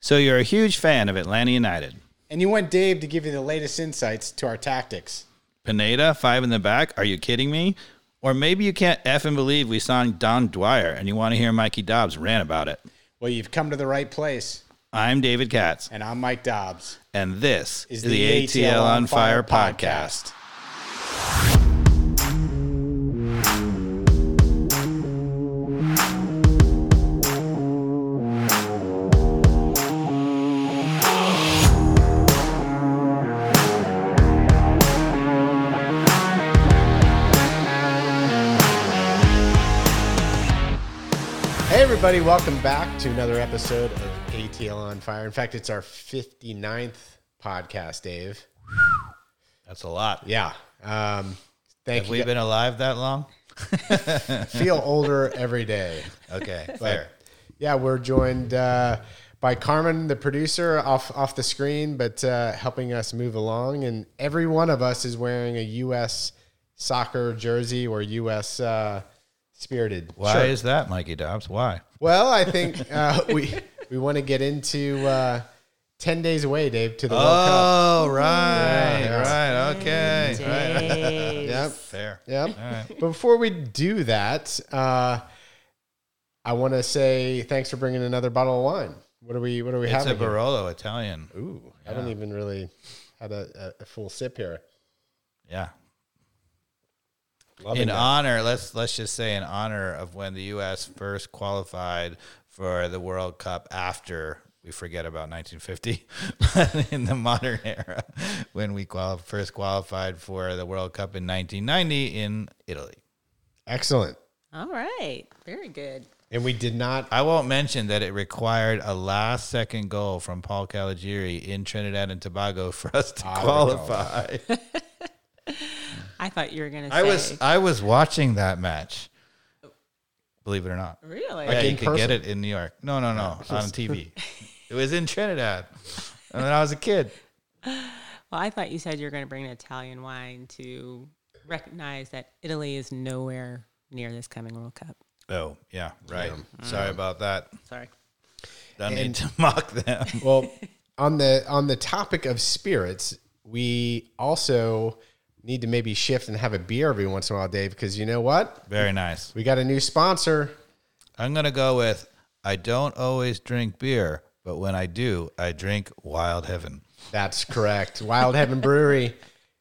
So you're a huge fan of Atlanta United. And you want Dave to give you the latest insights to our tactics. Pineda, five in the back. Are you kidding me? Or maybe you can't F and believe we signed Dom Dwyer and you want to hear Mikey Dobbs rant about it. Well, you've come to the right place. I'm David Katz, And I'm Mike Dobbs. and this Is is, the the ATL on Fire Fire podcast. Hey, everybody, welcome back to another episode of ATL on Fire. In fact, it's our 59th podcast, Dave. That's a lot. Yeah. Um, thank Have you. we been alive that long? Feel older every day. Okay, But fair. yeah, we're joined uh, by Carmen, the producer, off off the screen, but uh, helping us move along. And every one of us is wearing a U.S. soccer jersey or U.S. Uh, spirited. Why shirt. is that, Mikey Dobbs? Why? Well, I think uh, we we want to get into uh, ten days away, Dave, to the World Cup. Oh, right, Yeah. right, okay, right. Days. Yep, Fair. yep. All right. But before we do that, uh, I want to say thanks for bringing another bottle of wine. What are we? What are we It's a having? here? Barolo Italian. Ooh, I haven't even really had a, a, a full sip here. Yeah. Loving in that. honor, let's let's just say in honor of when the U.S. first qualified for the World Cup after we forget about 1950, but in the modern era when we quali- first qualified for the World Cup in 1990 in Italy. Excellent. All right. Very good. And we did not. I won't mention that it required a last second goal from Paul Caligiuri in Trinidad and Tobago for us to ah, I qualify. I thought you were going to say. I was I was watching that match. Believe it or not. Really? Yeah, in you could get it in New York. No, no, no, on TV. it was in Trinidad when I was a kid. well, I thought you said you were going to bring an Italian wine to recognize that Italy is nowhere near this coming World Cup. Oh, yeah, right. Mm. Sorry about that. Sorry. Don't need to mock them. Well, on the on the topic of spirits, we also need to maybe shift and have a beer every once in a while, Dave, because you know what? Very nice. We got a new sponsor. I'm gonna go with I don't always drink beer, but when I do, I drink Wild Heaven. That's correct. Wild Heaven Brewery.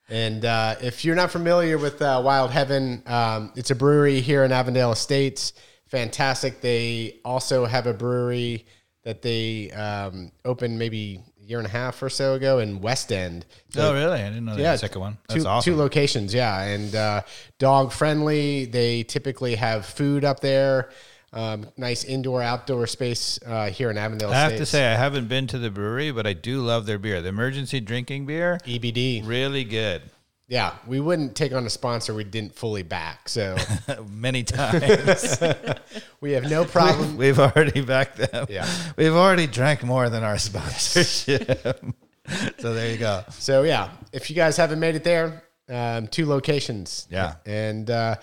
And uh, if you're not familiar with uh, Wild Heaven, um, it's a brewery here in Avondale Estates. Fantastic. They also have a brewery that they um, opened maybe year and a half or so ago in West End. So oh, really? I didn't know that yeah, second one. That's two, awesome. Two locations, yeah, and uh, dog friendly. They typically have food up there. Um, nice indoor outdoor space uh, here in Avondale. I have to say I haven't been to the brewery, but I do love their beer. The emergency drinking beer, EBD. really good. Yeah, we wouldn't take on a sponsor we didn't fully back. So Many times. we have no problem. We've already backed them. Yeah. We've already drank more than our sponsorship. so there you go. So yeah, if you guys haven't made it there, um, two locations. Yeah. and uh,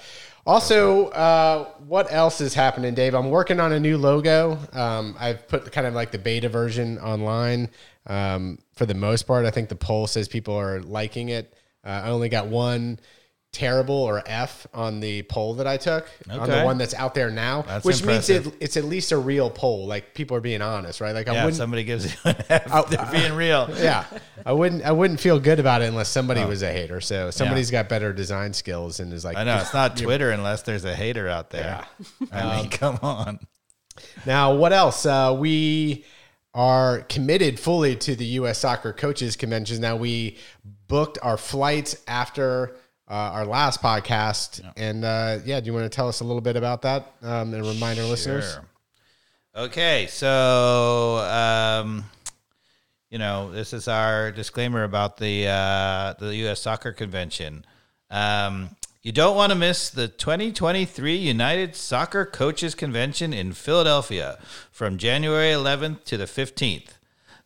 also, uh, what else is happening, Dave? I'm working on a new logo. Um, I've put kind of like the beta version online. Um, for the most part, I think the poll says people are liking it. Uh, I only got one terrible or F on the poll that I took on the one that's out there now, That's which means it, it's at least a real poll. Like people are being honest, right? Like I Yeah, wouldn't somebody gives you an F. They're being real. yeah, I wouldn't. I wouldn't feel good about it unless somebody was a hater. So somebody's got better design skills and is like, I know it's not Twitter unless there's a hater out there. I mean, come on. Now, what else? Uh, we are committed fully to the U.S. Soccer Coaches Convention. Now, we booked our flights after uh, our last podcast, and uh, yeah, do you want to tell us a little bit about that um, and remind our listeners? Okay, so um, you know this is our disclaimer about the uh, the U.S. Soccer Convention. Um, you don't want to miss the 2023 United Soccer Coaches Convention in Philadelphia from January 11th to the 15th.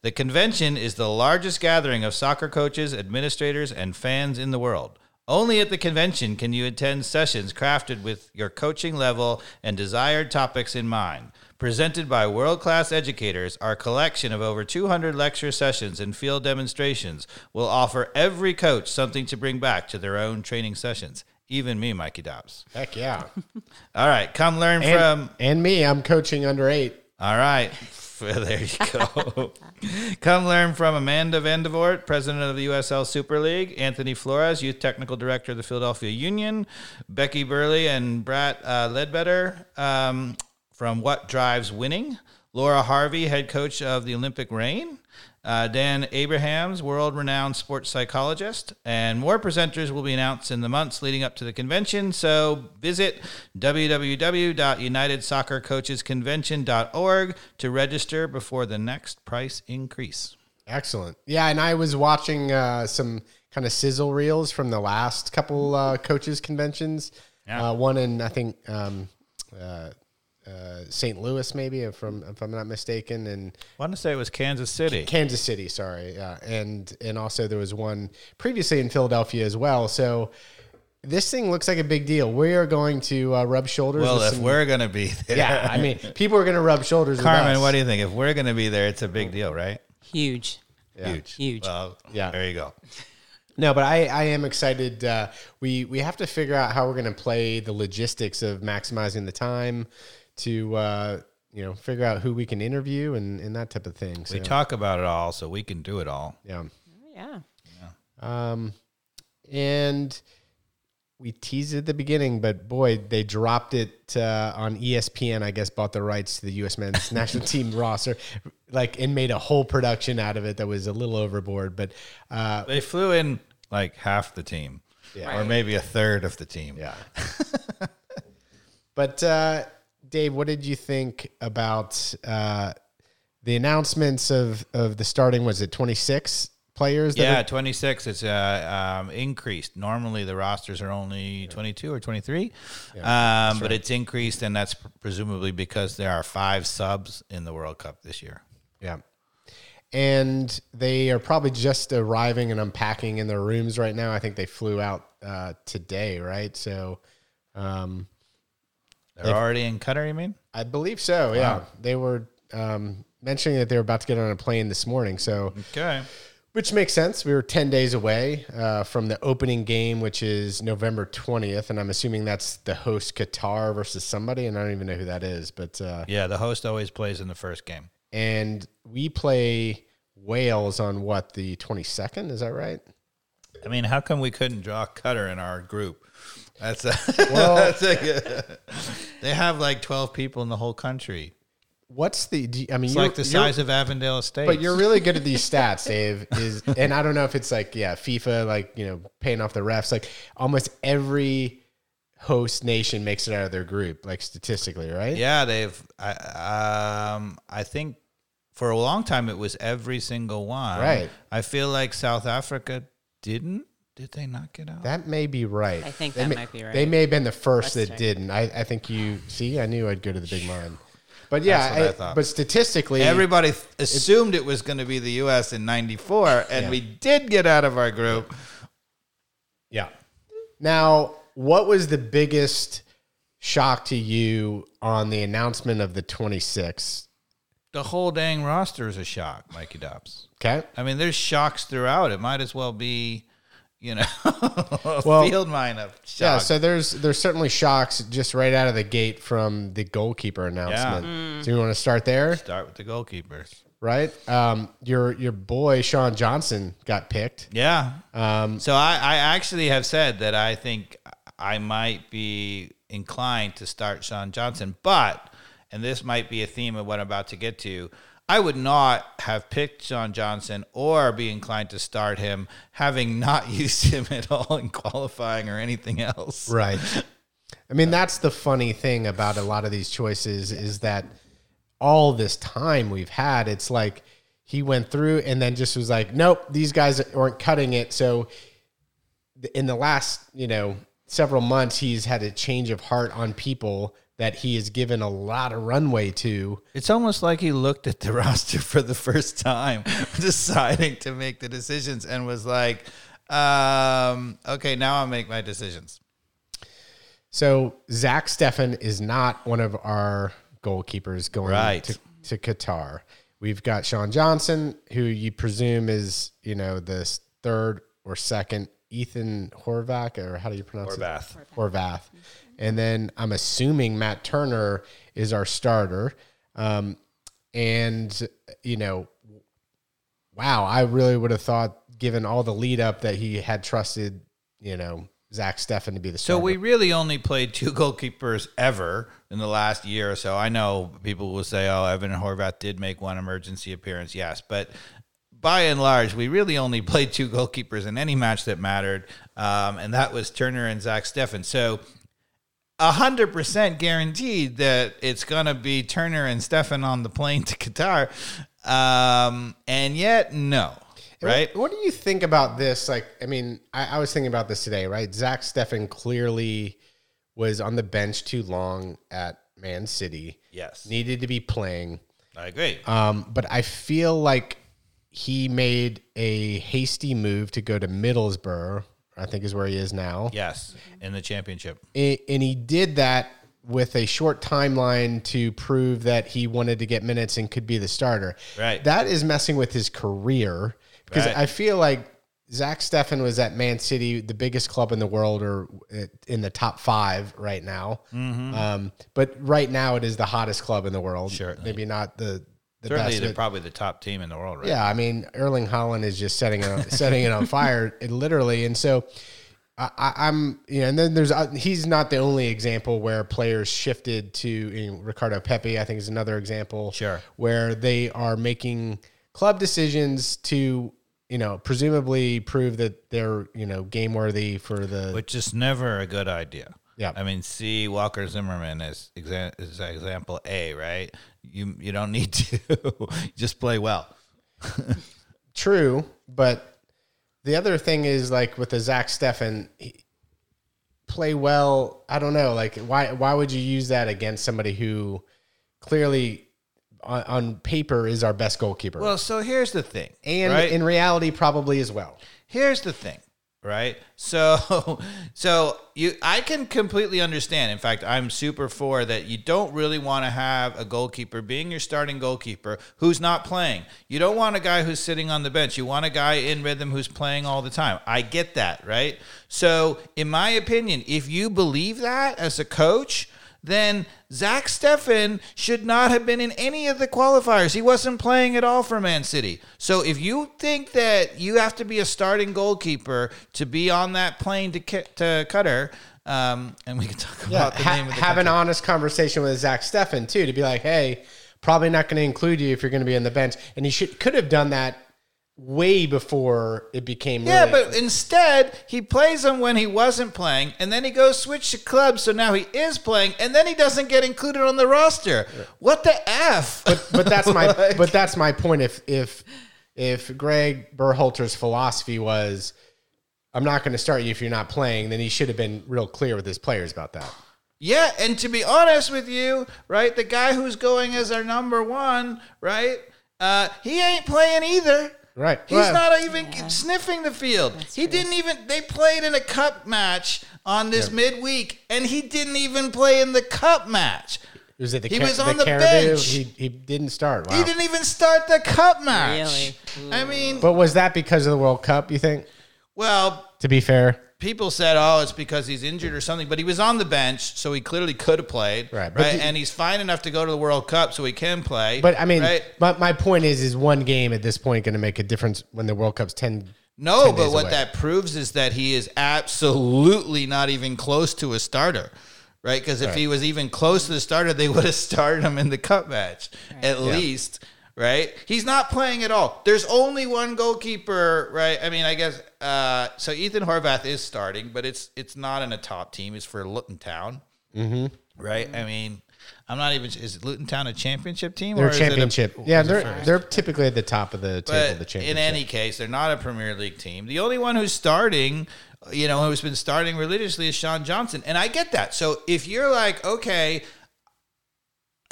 The convention is the largest gathering of soccer coaches, administrators, and fans in the world. Only at the convention can you attend sessions crafted with your coaching level and desired topics in mind. Presented by world class educators, our collection of over 200 lecture sessions and field demonstrations will offer every coach something to bring back to their own training sessions. Even me, Mikey Dobbs. Heck yeah. All right, come learn And, from. and me, I'm coaching under eight. All right. There you go. Come learn from Amanda Vandervort, president of the USL Super League, Anthony Flores, youth technical director of the Philadelphia Union, Becky Burleigh and Brett uh, Ledbetter um, from What Drives Winning, Laura Harvey, head coach of the Olympic Reign, uh, Dan Abrahams, world renowned sports psychologist, and more presenters will be announced in the months leading up to the convention. So visit www.unitedsoccercoachesconvention.org to register before the next price increase. Excellent. Yeah, and I was watching uh, some kind of sizzle reels from the last couple uh, coaches conventions. Yeah. Uh, one in I think um, uh, St. Louis, maybe if I'm if I'm not mistaken, and I want to say it was Kansas City. Kansas City. Sorry, yeah, and and also there was one previously in Philadelphia as well. So this thing looks like a big deal. We are going to uh, rub shoulders. Well, with if some, we're going to be there. yeah, I mean, people are going to rub shoulders. with Carmen, us. what do you think? If we're going to be there, it's a big deal, right? Huge. Huge. Huge. Well, Yeah. There you go. No, but I, I am excited. Uh, we we have to figure out how we're going to play the logistics of maximizing the time to uh, you know figure out who we can interview and, and that type of thing. So, We talk about it all, so we can do it all. yeah, Yeah. um, and we teased it at the beginning, but boy, they dropped it uh, on ESPN. I guess bought the rights to the U.S. men's national team roster, like and made a whole production out of it that was a little overboard. But uh, They flew in like half the team, Yeah. or maybe a third of the team. Yeah. but uh, Dave, what did you think about uh, the announcements of of the starting? Was it twenty six players? that Yeah, are- 26. It's uh, um, increased. Normally, the rosters are only 22 or 23, um, but it's increased, and that's presumably because there are five subs in the World Cup this year. yeah. And they are probably just arriving and unpacking in their rooms right now. I think they flew out uh, today, right? So, um, They're already in Qatar, you mean? I believe so. Yeah, they were um, mentioning that they were about to get on a plane this morning. So, Okay. Which makes sense. We were 10 days away uh, from the opening game, which is November 20th. And I'm assuming that's the host Qatar versus somebody. And I don't even know who that is. But, uh, Yeah, the host always plays in the first game. and we play Wales on what, the 22nd? Is that right? I mean, how come we couldn't draw Qatar in our group? That's a, Well- that's a good, they have like 12 people in the whole country. What's the, do you- I mean, It's like the size of Avondale Estate. But you're really good at these stats, Dave. Is and I don't know if it's like yeah, FIFA like you know paying off the refs. Like almost every host nation makes it out of their group, like statistically, right? Yeah, they've. I, um, I think for a long time it was every single one. Right. I feel like South Africa didn't. Did they not get out? That may be right. I think They that may, might be right. They may have been the first Let's that check. didn't. I, I think you see. I knew I'd go to the big mind. But yeah, That's what I I- thought. but statistically, Everybody th- assumed it was going to be the U.S. in '94, and Yeah. we did get out of our group. yeah. Now, what was the biggest shock to you on the announcement of the 26? The whole dang roster is a shock, Mikey Dobbs. Okay. I mean, there's shocks throughout. It might as well be, you know, Well, field mine of shocks. Yeah, so there's there's certainly shocks just right out of the gate from the goalkeeper announcement. So you want to start there, Start with the goalkeepers. right? Um, your your boy Sean Johnson got picked. Yeah. Um, So I, I actually have said that I think I might be inclined to start Sean Johnson, but and this might be a theme of what I'm about to get to. I would not have picked Sean Johnson or be inclined to start him, having not used him at all in qualifying or anything else. Right. I mean, that's the funny thing about a lot of these choices is that all this time we've had, it's like he went through and then just was like, nope, these guys aren't cutting it. So in the last, you know, several months, he's had a change of heart on people that he has given a lot of runway to. It's almost like he looked at the roster for the first time, deciding to make the decisions, and was like, Um, okay, now I'll make my decisions. So Zach Steffen is not one of our goalkeepers going Right. to, to Qatar. We've got Sean Johnson, who you presume is, you know, this third or second Ethan Horvath, or how do you pronounce it? Horvath. Horvath. And then I'm assuming Matt Turner is our starter. Um, and, you know, wow, I really would have thought, given all the lead up, that he had trusted, you know, Zach Steffen to be the So we really only played two goalkeepers ever in the last year or so. I know people will say, "Oh, Evan Horvath did make one emergency appearance." Yes, but by and large, we really only played two goalkeepers in any match that mattered, um, and that was Turner and Zach Steffen. So. A hundred percent guaranteed that it's gonna be Turner and Steffen on the plane to Qatar, um, and yet no, right? What, what do you think about this? Like, I mean, I, I was thinking about this today, right? Zach Steffen clearly was on the bench too long at Man City, Yes, needed to be playing. I agree. Um, but I feel like he made a hasty move to go to Middlesbrough, I think is where he is now. yes, in the championship. A- and he did that with a short timeline to prove that he wanted to get minutes and could be the starter. Right. That is messing with his career because Right. I feel like Zach Steffen was at Man City, the biggest club in the world, or uh, in the top five right now. Mm-hmm. Um, but right now, it is the hottest club in the world. Certainly. Maybe not the the Certainly, best. they're probably the top team in the world, right? yeah, I mean, Erling Haaland is just setting it on, setting it on fire, it literally. And so, I, I'm, you know, and then there's uh, he's not the only example where players shifted to you know, Ricardo Pepi. I think is another example, Sure. where they are making club decisions to, you know, presumably prove that they're you know game worthy for the. which is never a good idea. Yeah. I mean, see Walker Zimmerman as, exa- as example A, right? You you don't need to just play well. True, but the other thing is like with the Zach Steffen, he, play well. I don't know. Like why why would you use that against somebody who clearly on, on paper is our best goalkeeper, Well, so here's the thing, and right? in reality probably as well. here's the thing right? So so you i can completely understand. In fact i'm super for that you don't really want to have a goalkeeper being your starting goalkeeper who's not playing. You don't want a guy who's sitting on the bench. You want a guy in rhythm who's playing all the time. I get that right? So in my opinion if you believe that as a coach then Zach Steffen should not have been in any of the qualifiers. He wasn't playing at all for Man City. So if you think that you have to be a starting goalkeeper to be on that plane to Ki- to Qatar, um, and we can talk about the Ha- name of the have an honest conversation with Zach Steffen too to be like, hey, probably not going to include you if you're going to be on the bench, and he should could have done that way before it became Yeah, really- but instead he plays him when he wasn't playing, and then he goes switch to clubs, so now he is playing, and then he doesn't get included on the roster. What the f? but that's my Like- but that's my point. If if if Greg Berhalter's philosophy was, I'm not going to start you if you're not playing, then he should have been real clear with his players about that. Yeah, and to be honest with you, right, the guy who's going as our number one, right, uh, he ain't playing either. Right. He's Well- not even sniffing the field. he didn't even. They played in a cup match on this midweek, and he didn't even play in the cup match. Was it the He Ca- was on the Carabao? bench. He, he didn't start. Wow. He didn't even start the cup match. Really? I mean, but was that because of the World Cup? You think? well, To be fair, people said, "Oh, it's because he's injured or something," but he was on the bench, so he clearly could have played, Right, Right, but the- and he's fine enough to go to the World Cup, so he can play. but I mean, right? but my point is, is one game at this point going to make a difference when the World Cup's ten? No, 10 but days what away? that proves is that he is absolutely not even close to a starter, right? Because if Right. he was even close to the starter, they would have started him in the cup match at least, right? He's not playing at all. There's only one goalkeeper, right? I mean, I guess uh, so. Ethan Horvath is starting, but it's it's not in a top team. It's for Luton Town, mm-hmm. right? I mean. I'm not even. Is Luton Town a championship team? They're or is it a- championship. yeah, they're first? they're typically at the top of the table. But The championship. in any case, they're not a Premier League team. The only one who's starting, you know, who's been starting religiously is Sean Johnson. And I get that. So if you're like, okay,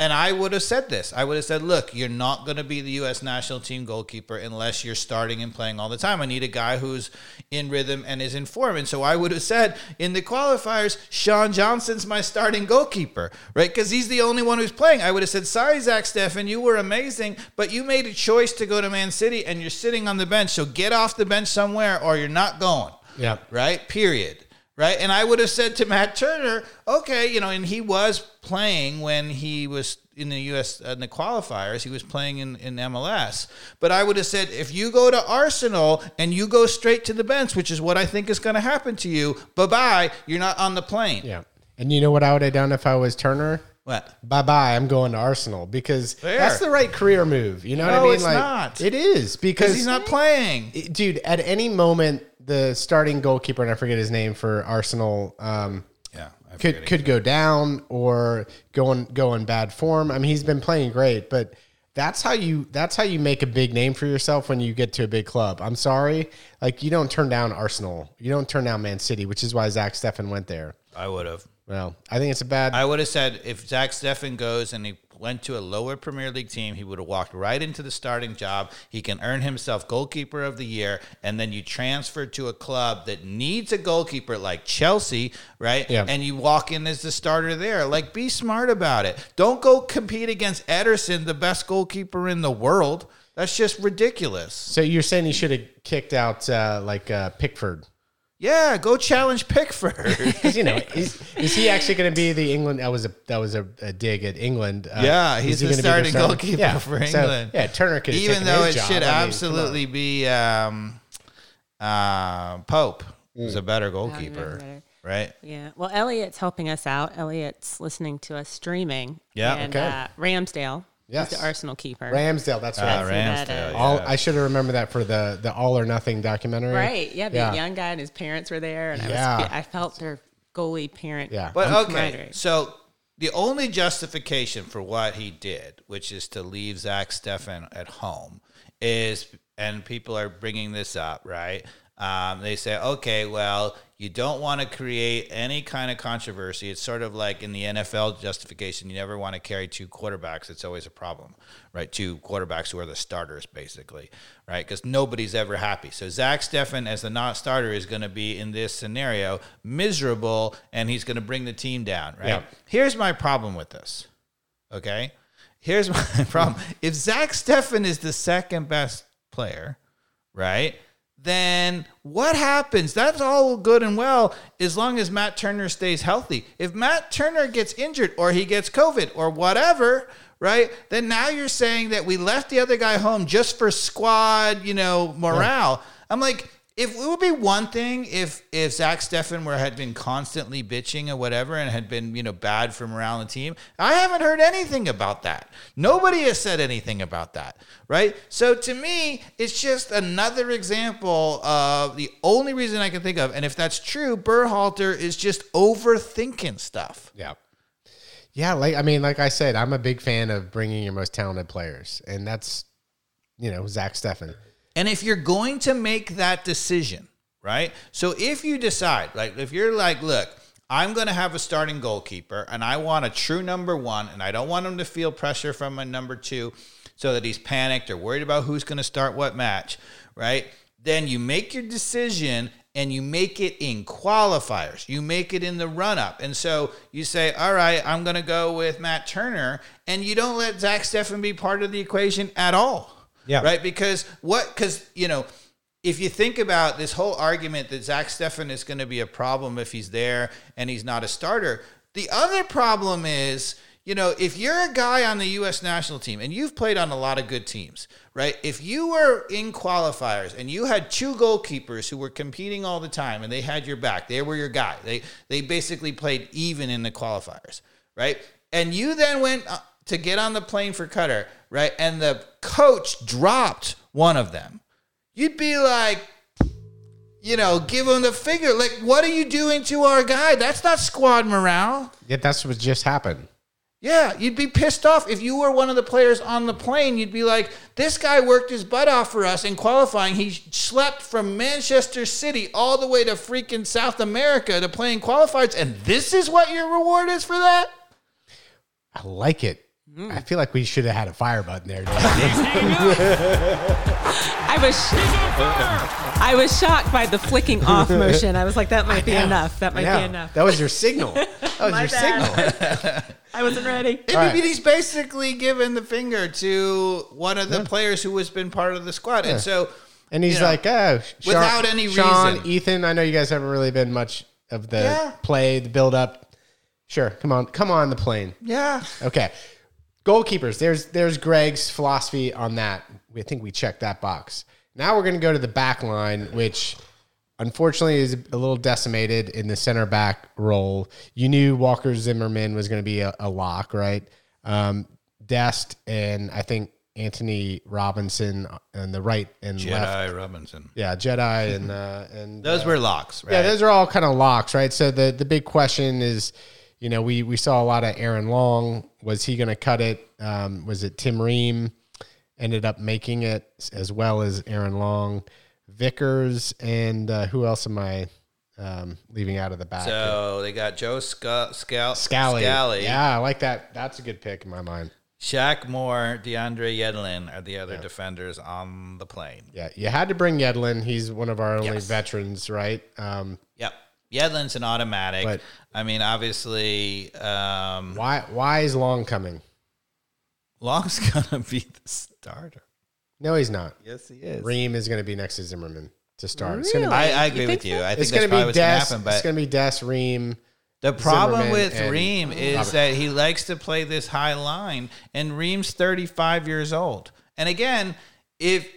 and I would have said this. I would have said, look, you're not going to be the U.S. national team goalkeeper unless you're starting and playing all the time. I need a guy who's in rhythm and is in form. And so I would have said in the qualifiers, Sean Johnson's my starting goalkeeper, right? Because he's the only one who's playing. I would have said, sorry, Zach Steffen, you were amazing, but you made a choice to go to Man City and you're sitting on the bench. So get off the bench somewhere or you're not going. Yeah. Right? Period right? And I would have said to Matt Turner, okay, you know, and he was playing when he was in the U.S. Uh, in the qualifiers. He was playing in, in MLS. But I would have said, if you go to Arsenal and you go straight to the bench, which is what I think is going to happen to you, bye bye, you're not on the plane. Yeah. And you know what I would have done if I was Turner? What? Bye bye. I'm going to Arsenal because Fair. that's the right career move. You know what I mean? it's not. It is because he's not playing. dude. At any moment, the starting goalkeeper and I forget his name for Arsenal. Um, Yeah. I could could go down or go in go in bad form. I mean, he's been playing great, but that's how you that's how you make a big name for yourself when you get to a big club. I'm sorry, like you don't turn down Arsenal, you don't turn down Man City, which is why Zach Steffen went there. I would have. Well, I think it's a bad. I would have said if Zach Steffen goes and he went to a lower Premier League team, he would have walked right into the starting job. He can earn himself goalkeeper of the year, and then you transfer to a club that needs a goalkeeper like Chelsea, right? Yeah. And you walk in as the starter there. Like, be smart about it. Don't go compete against Ederson, the best goalkeeper in the world. That's just ridiculous. so you're saying he should have kicked out uh, like uh, Pickford? Yeah, go challenge Pickford. Because you know, is, is he actually going to be the England? That was a that was a, a dig at England. Uh, Yeah, he's he the gonna be starting starter? goalkeeper Yeah, for so, England. yeah, Turner could even though his it job. should I mean, absolutely be um, uh, Pope, who's a better goalkeeper, better. right? Yeah. Well, Elliot's helping us out. Elliot's listening to us streaming. Yeah, And okay. uh, Ramsdale Yes. is the Arsenal keeper. Ramsdale. That's Uh, right. see that, Ramsdale, uh, All. I should have remembered that for the the All or Nothing documentary. Right. Yeah. The Yeah. young guy and his parents were there, and I was I felt their goalie parent. Yeah. But okay, camaraderie. so the only justification for what he did, which is to leave Zach Steffen at home, is, and people are bringing this up, right? Um, they say, okay, well, you don't want to create any kind of controversy. It's sort of like in the NFL justification, you never want to carry two quarterbacks. It's always a problem, right? Two quarterbacks who are the starters, basically, right? Because nobody's ever happy. So Zach Steffen, as the not starter, is going to be in this scenario miserable, and he's going to bring the team down, right? Yeah. Here's my problem with this. Okay, here's my problem. If Zach Steffen is the second best player, right? Then what happens? That's all good and well as long as Matt Turner stays healthy. If Matt Turner gets injured or he gets COVID or whatever, right? Then now you're saying that we left the other guy home just for squad, you know, morale. I'm like, if it would be one thing if if Zach Steffen were had been constantly bitching or whatever and had been you know bad from around the team, I haven't heard anything about that. Nobody has said anything about that, right? So to me, it's just another example of the only reason I can think of, and if that's true, Berhalter is just overthinking stuff. Yeah. Yeah, like I mean, like I said, I'm a big fan of bringing your most talented players, and that's you know Zach Steffen. And if you're going to make that decision, right? So if you decide, like, if you're like, look, I'm going to have a starting goalkeeper and I want a true number one, and I don't want him to feel pressure from my number two so that he's panicked or worried about who's going to start what match, right? Then you make your decision and you make it in qualifiers. You make it in the run up. And so you say, all right, I'm going to go with Matt Turner, and you don't let Zach Steffen be part of the equation at all. Yeah. Right? Because what, because, you know, if you think about this whole argument that Zach Steffen is going to be a problem if he's there and he's not a starter, the other problem is, you know, if you're a guy on the U.S. national team and you've played on a lot of good teams, right? If you were in qualifiers and you had two goalkeepers who were competing all the time and they had your back, they were your guy. They they basically played even in the qualifiers, right? And you then went uh, to get on the plane for Qatar, right? And the coach dropped one of them. You'd be like, you know, give him the figure. Like, what are you doing to our guy? That's not squad morale. Yeah, that's what just happened. Yeah, you'd be pissed off if you were one of the players on the plane. You'd be like, this guy worked his butt off for us in qualifying. He slept from Manchester City all the way to freaking South America to play in qualifiers, and this is what your reward is for that? I like it. Mm. I feel like we should have had a fire button there. I was I was shocked by the flicking off motion. I was like, that might be enough. That might be enough. That was your signal. That was My your bad. signal. I wasn't ready. I right. mean, he's basically given the finger to one of the players who has been part of the squad, and so And he's you know, like, oh, Sean, without any Sean, reason. Ethan, I know you guys haven't really been much of the Yeah. play, the build up. Sure, come on, come on the plane. yeah, Okay. Goalkeepers. There's there's Greg's philosophy on that. We I think we checked that box. Now we're gonna go to the back line, which unfortunately is a little decimated in the center back role. You knew Walker Zimmerman was gonna be a, a lock, right? Um, Dest and I think Antonee Robinson on the right and left. Jedi Robinson. Yeah, Jedi and uh, and Those were locks, right? yeah, those are all kind of locks, right? So the the big question is, you know, we we saw a lot of Aaron Long. Was he going to cut it? Um, was it Tim Ream? Ended up making it as well as Aaron Long, Vickers, and uh, who else am I um, leaving out of the back? so they got Joe Sc- Scal- Scally. Scally, Yeah, I like that. That's a good pick in my mind. Shaq Moore, DeAndre Yedlin are the other defenders on the plane. Yeah, you had to bring Yedlin. He's one of our only Yes. veterans, right? Um, Yep. Yedlin's an automatic. But- I mean, obviously, um, why why is Long coming? Long's gonna be the starter. No, he's not. Yes, he is. Ream is going to be next to Zimmerman to start. It's going to Really? I, I agree think with you. so? I think It's that's going to probably be what's going to Des. happen. It's going to be Des Ream. the problem Zimmerman with and Ream is Robert. that he likes to play this high line, and Ream's 35 years old. And again, if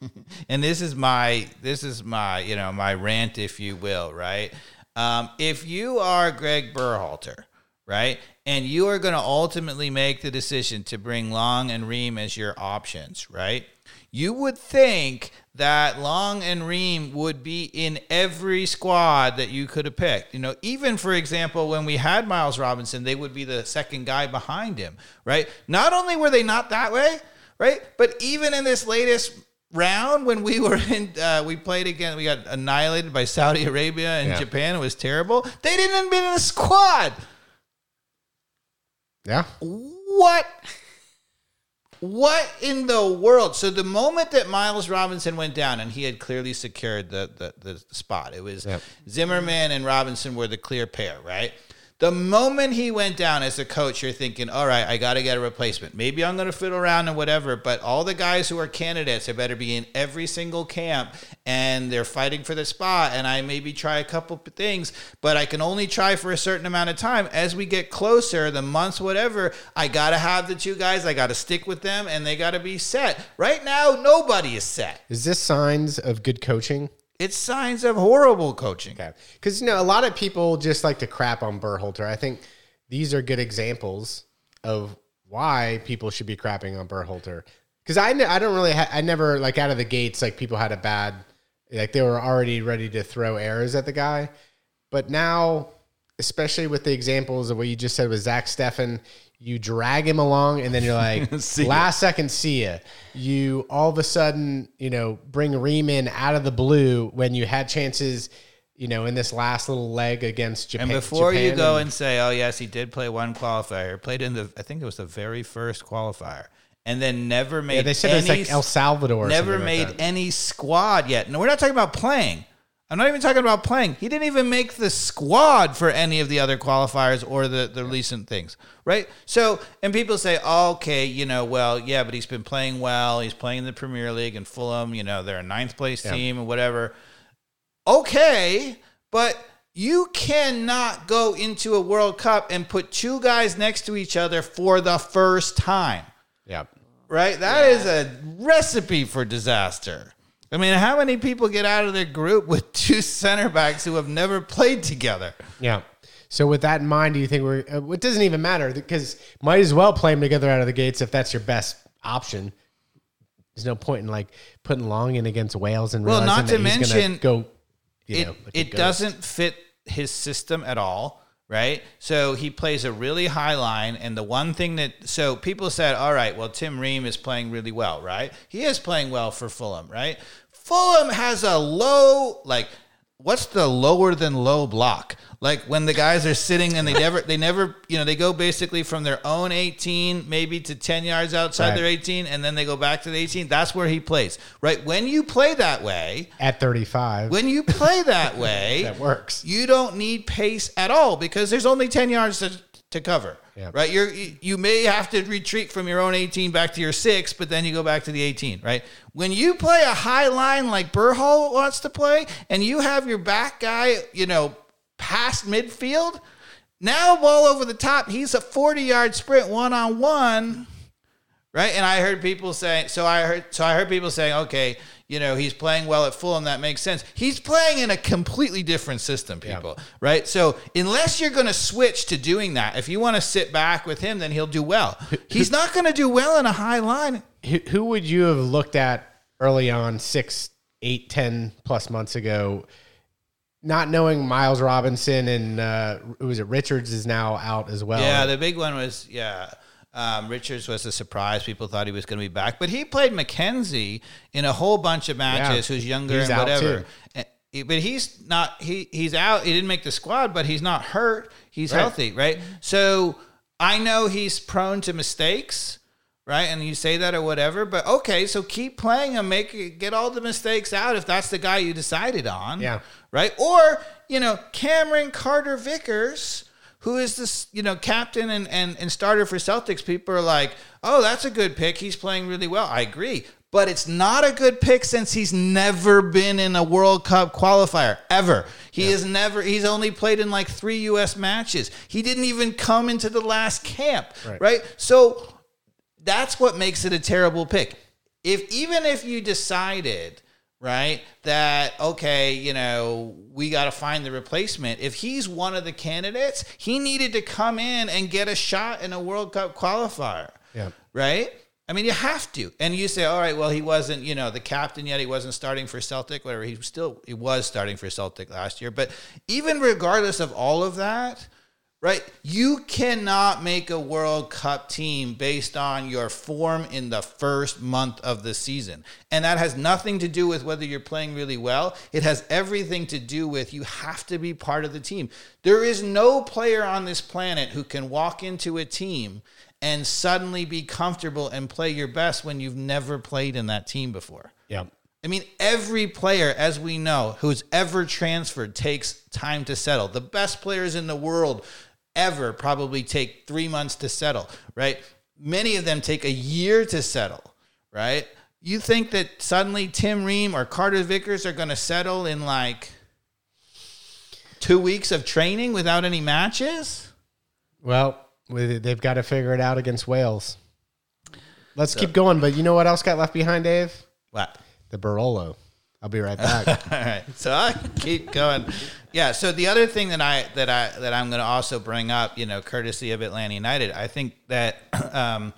and this is my this is my you know my rant, if you will, right? Um, if you are Greg Berhalter, right, and you are going to ultimately make the decision to bring Long and Ream as your options, right? You would think that Long and Ream would be in every squad that you could have picked. You know, even for example, when we had Miles Robinson, they would be the second guy behind him, right? Not only were they not that way, right, but even in this latest round when we were in, uh, we played again, we got annihilated by Saudi Arabia and Yeah. Japan. It was terrible. They didn't even be in a squad. Yeah. What? What in the world? So the moment that Miles Robinson went down, and he had clearly secured the the, the spot, it was Yep. Zimmerman and Robinson were the clear pair, right? The moment he went down as a coach, you're thinking, all right, I got to get a replacement. Maybe I'm going to fiddle around and whatever, but all the guys who are candidates, they better be in every single camp and they're fighting for the spot. And I maybe try a couple things, but I can only try for a certain amount of time. As we get closer, the months, whatever, I got to have the two guys. I got to stick with them and they got to be set. Right now, nobody is set. Is this signs of good coaching? It's signs of horrible coaching. Okay. Because, you know, a lot of people just like to crap on Berhalter. I think these are good examples of why people should be crapping on Berhalter. Because I, I don't really, ha- I never, like, out of the gates, like, people had a bad, like, they were already ready to throw arrows at the guy. But now, especially with the examples of what you just said with Zach Steffen, you drag him along and then you're like, last second, see ya. You all of a sudden, you know, bring Ream in out of the blue when you had chances, you know, in this last little leg against Japan. And before you go and say, "Oh yes, he did play one qualifier," played in the I think it was the very first qualifier, and then never made. yeah, they said any, it was like El Salvador. never something like made any squad yet. No, we're not talking about playing. I'm not even talking about playing. He didn't even make the squad for any of the other qualifiers or the, the recent things, right? So, and people say, oh, okay, you know, well, yeah, but he's been playing well. He's playing in the Premier League and Fulham, you know, they're a ninth place team and whatever. Okay, but you cannot go into a World Cup and put two guys next to each other for the first time Yeah. right? That is a recipe for disaster. I mean, how many people get out of their group with two center backs who have never played together? Yeah. So with that in mind, do you think we're? Uh, it doesn't even matter because might as well play them together out of the gates if that's your best option. There's no point in like putting Long in against Wales and Well, not to mention, go. You it know, it doesn't fit his system at all, right? So he plays a really high line, and the one thing that so people said, all right, well Tim Ream is playing really well, right? He is playing well for Fulham, right? Fulham has a low like what's the lower than low block? Like when the guys are sitting and they never, they never, you know, they go basically from their own 18 maybe to 10 yards outside Right. their 18 and then they go back to the 18. That's where he plays, right? When you play that way, At 35, when you play that way, that works. you don't need pace at all because there's only 10 yards to, to cover. Yeah. Right? You're you you may have to retreat from your own 18 back to your 6, but then you go back to the 18, right? When you play a high line like Burhall wants to play and you have your back guy, you know, past midfield, now ball over the top, he's a 40-yard sprint one on one right? And I heard people saying, so I heard, so I heard people saying, okay, you know, he's playing well at Fulham. That makes sense. He's playing in a completely different system, people, right? So unless you're going to switch to doing that, if you want to sit back with him, then he'll do well. He's not going to do well in a high line. Who, who would you have looked at early on, six, eight, ten plus months ago, not knowing Miles Robinson and uh, was it Richards is now out as well? Yeah, the big one was yeah. Um, Richards was a surprise. People thought he was going to be back, but he played McKenzie in a whole bunch of matches. Yeah. Who's younger He's and whatever. And- But he's not. He he's out. He didn't make the squad, but he's not hurt. He's Right. healthy, right? So I know he's prone to mistakes, right? And you say that or whatever, but okay. So keep playing him. Make get all the mistakes out if that's the guy you decided on Yeah. right? Or you know, Cameron Carter Vickers, who is this you know captain and, and and starter for Celtics. People are like, oh, that's a good pick. He's playing really well. I agree. But it's not a good pick since he's never been in a World Cup qualifier ever. He has never. He's only played in like three U.S. matches. He didn't even come into the last camp, Right. right? So that's what makes it a terrible pick. If even if you decided, right, that okay, you know, we got to find the replacement. If he's one of the candidates, he needed to come in and get a shot in a World Cup qualifier. Yeah. Right? I mean, you have to. And you say, all right, well, he wasn't, you know, the captain yet. He wasn't starting for Celtic, whatever. He still he was starting for Celtic last year. But even regardless of all of that, right? You cannot make a World Cup team based on your form in the first month of the season. And that has nothing to do with whether you're playing really well. It has everything to do with you have to be part of the team. There is no player on this planet who can walk into a team and suddenly be comfortable and play your best when you've never played in that team before. Yeah. I mean, every player, as we know, who's ever transferred takes time to settle. The best players in the world ever probably take three months to settle, right? Many of them take a year to settle, right? You think that suddenly Tim Ream or Carter Vickers are going to settle in like two weeks of training without any matches? Well, they've got to figure it out against Wales. Let's keep going. But you know what else got left behind, Dave? What? The Barolo. I'll be right back. All right, so I keep going. Yeah. So the other thing that I that I that I'm going to also bring up, you know, courtesy of Atlanta United, I think that, um,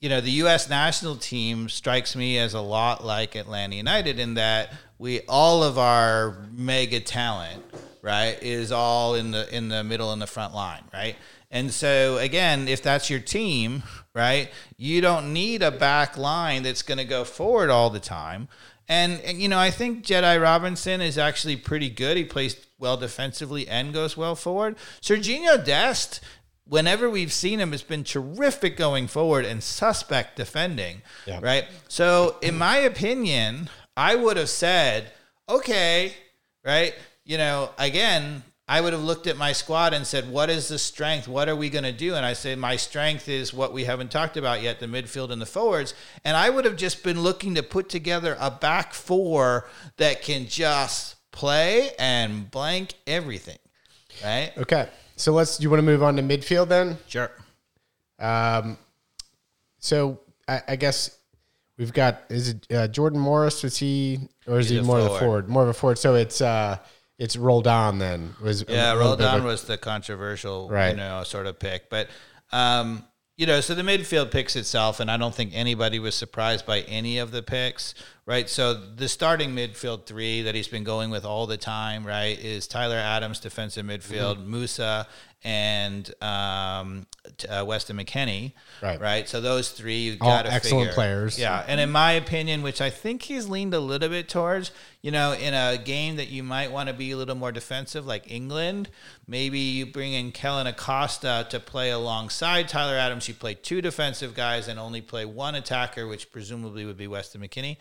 you know, the U.S. national team strikes me as a lot like Atlanta United in that we all of our mega talent, right, is all in the in the middle and the front line, right. And so again, if that's your team, right, you don't need a back line that's going to go forward all the time. And, and you know, I think Jedi Robinson is actually pretty good. He plays well defensively and goes well forward. Serginho Dest, whenever we've seen him, has been terrific going forward and suspect defending. Yeah. Right. So, in my opinion, I would have said, okay, right, you know, again, I would have looked at my squad and said, what is the strength? What are we going to do? And I say, my strength is what we haven't talked about yet the midfield and the forwards. And I would have just been looking to put together a back four that can just play and blank everything. Right? okay. So let's. You want to move on to midfield then? Sure. Um, so I, I guess we've got is it uh, Jordan Morris? Was he or is He's he more of a forward. forward? More of a forward. So it's uh, it's Roldan then. Was Yeah, Roldan was the controversial, Right. you know, sort of pick. But, um, you know, so the midfield picks itself, and I don't think anybody was surprised by any of the picks, right? So the starting midfield three that he's been going with all the time, right, is Tyler Adams, defensive midfield, Mm-hmm. Musah, and um, uh, Weston McKennie, Right. Right. So those three, you All got to excellent players. Yeah, and in my opinion, which I think he's leaned a little bit towards, you know, in a game that you might want to be a little more defensive, like England, maybe you bring in Kellyn Acosta to play alongside Tyler Adams. You play two defensive guys and only play one attacker, which presumably would be Weston McKennie.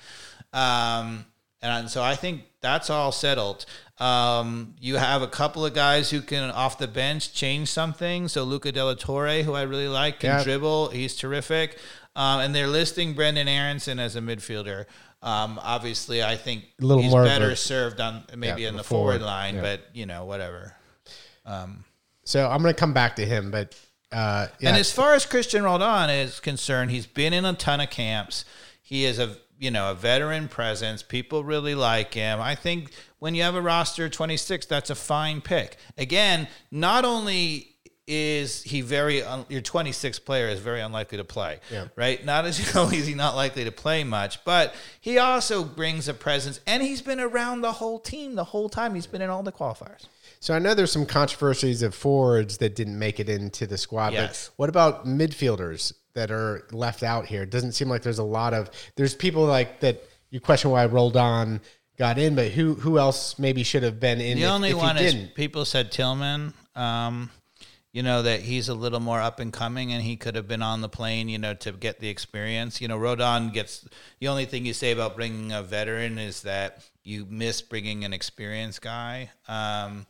Um, and so I think that's all settled. Um, you have a couple of guys who can, off the bench, change something. So Luca de la Torre, who I really like, can Yeah. dribble. He's terrific. Um, and they're listing Brenden Aaronson as a midfielder. Um, obviously, I think A little he's more better a- served on maybe Yeah, in the forward, forward. line, Yeah. but you know, whatever. So I'm going to come back to him, but uh, yeah, And as far as Cristian Roldan is concerned, he's been in a ton of camps. He is a you know a veteran presence. People really like him. I think when you have a roster of 26, that's a fine pick. Again, not only is he very un- your 26th player is very unlikely to play, Yeah. right? Not as only is he not likely to play much, but he also brings a presence, and he's been around the whole team the whole time. He's been in all the qualifiers. So I know there's some controversies of forwards that didn't make it into the squad. Yes. But what about midfielders that are left out here? It doesn't seem like there's a lot of. There's people like that. You question why Roldan got in, but who who else maybe should have been in? The if- only if one is didn't? people said Tillman. Um, you know that he's a little more up and coming, and he could have been on the plane. You know to get the experience. You know Roldan gets the only thing you say about bringing a veteran is that you miss bringing an experienced guy. Um,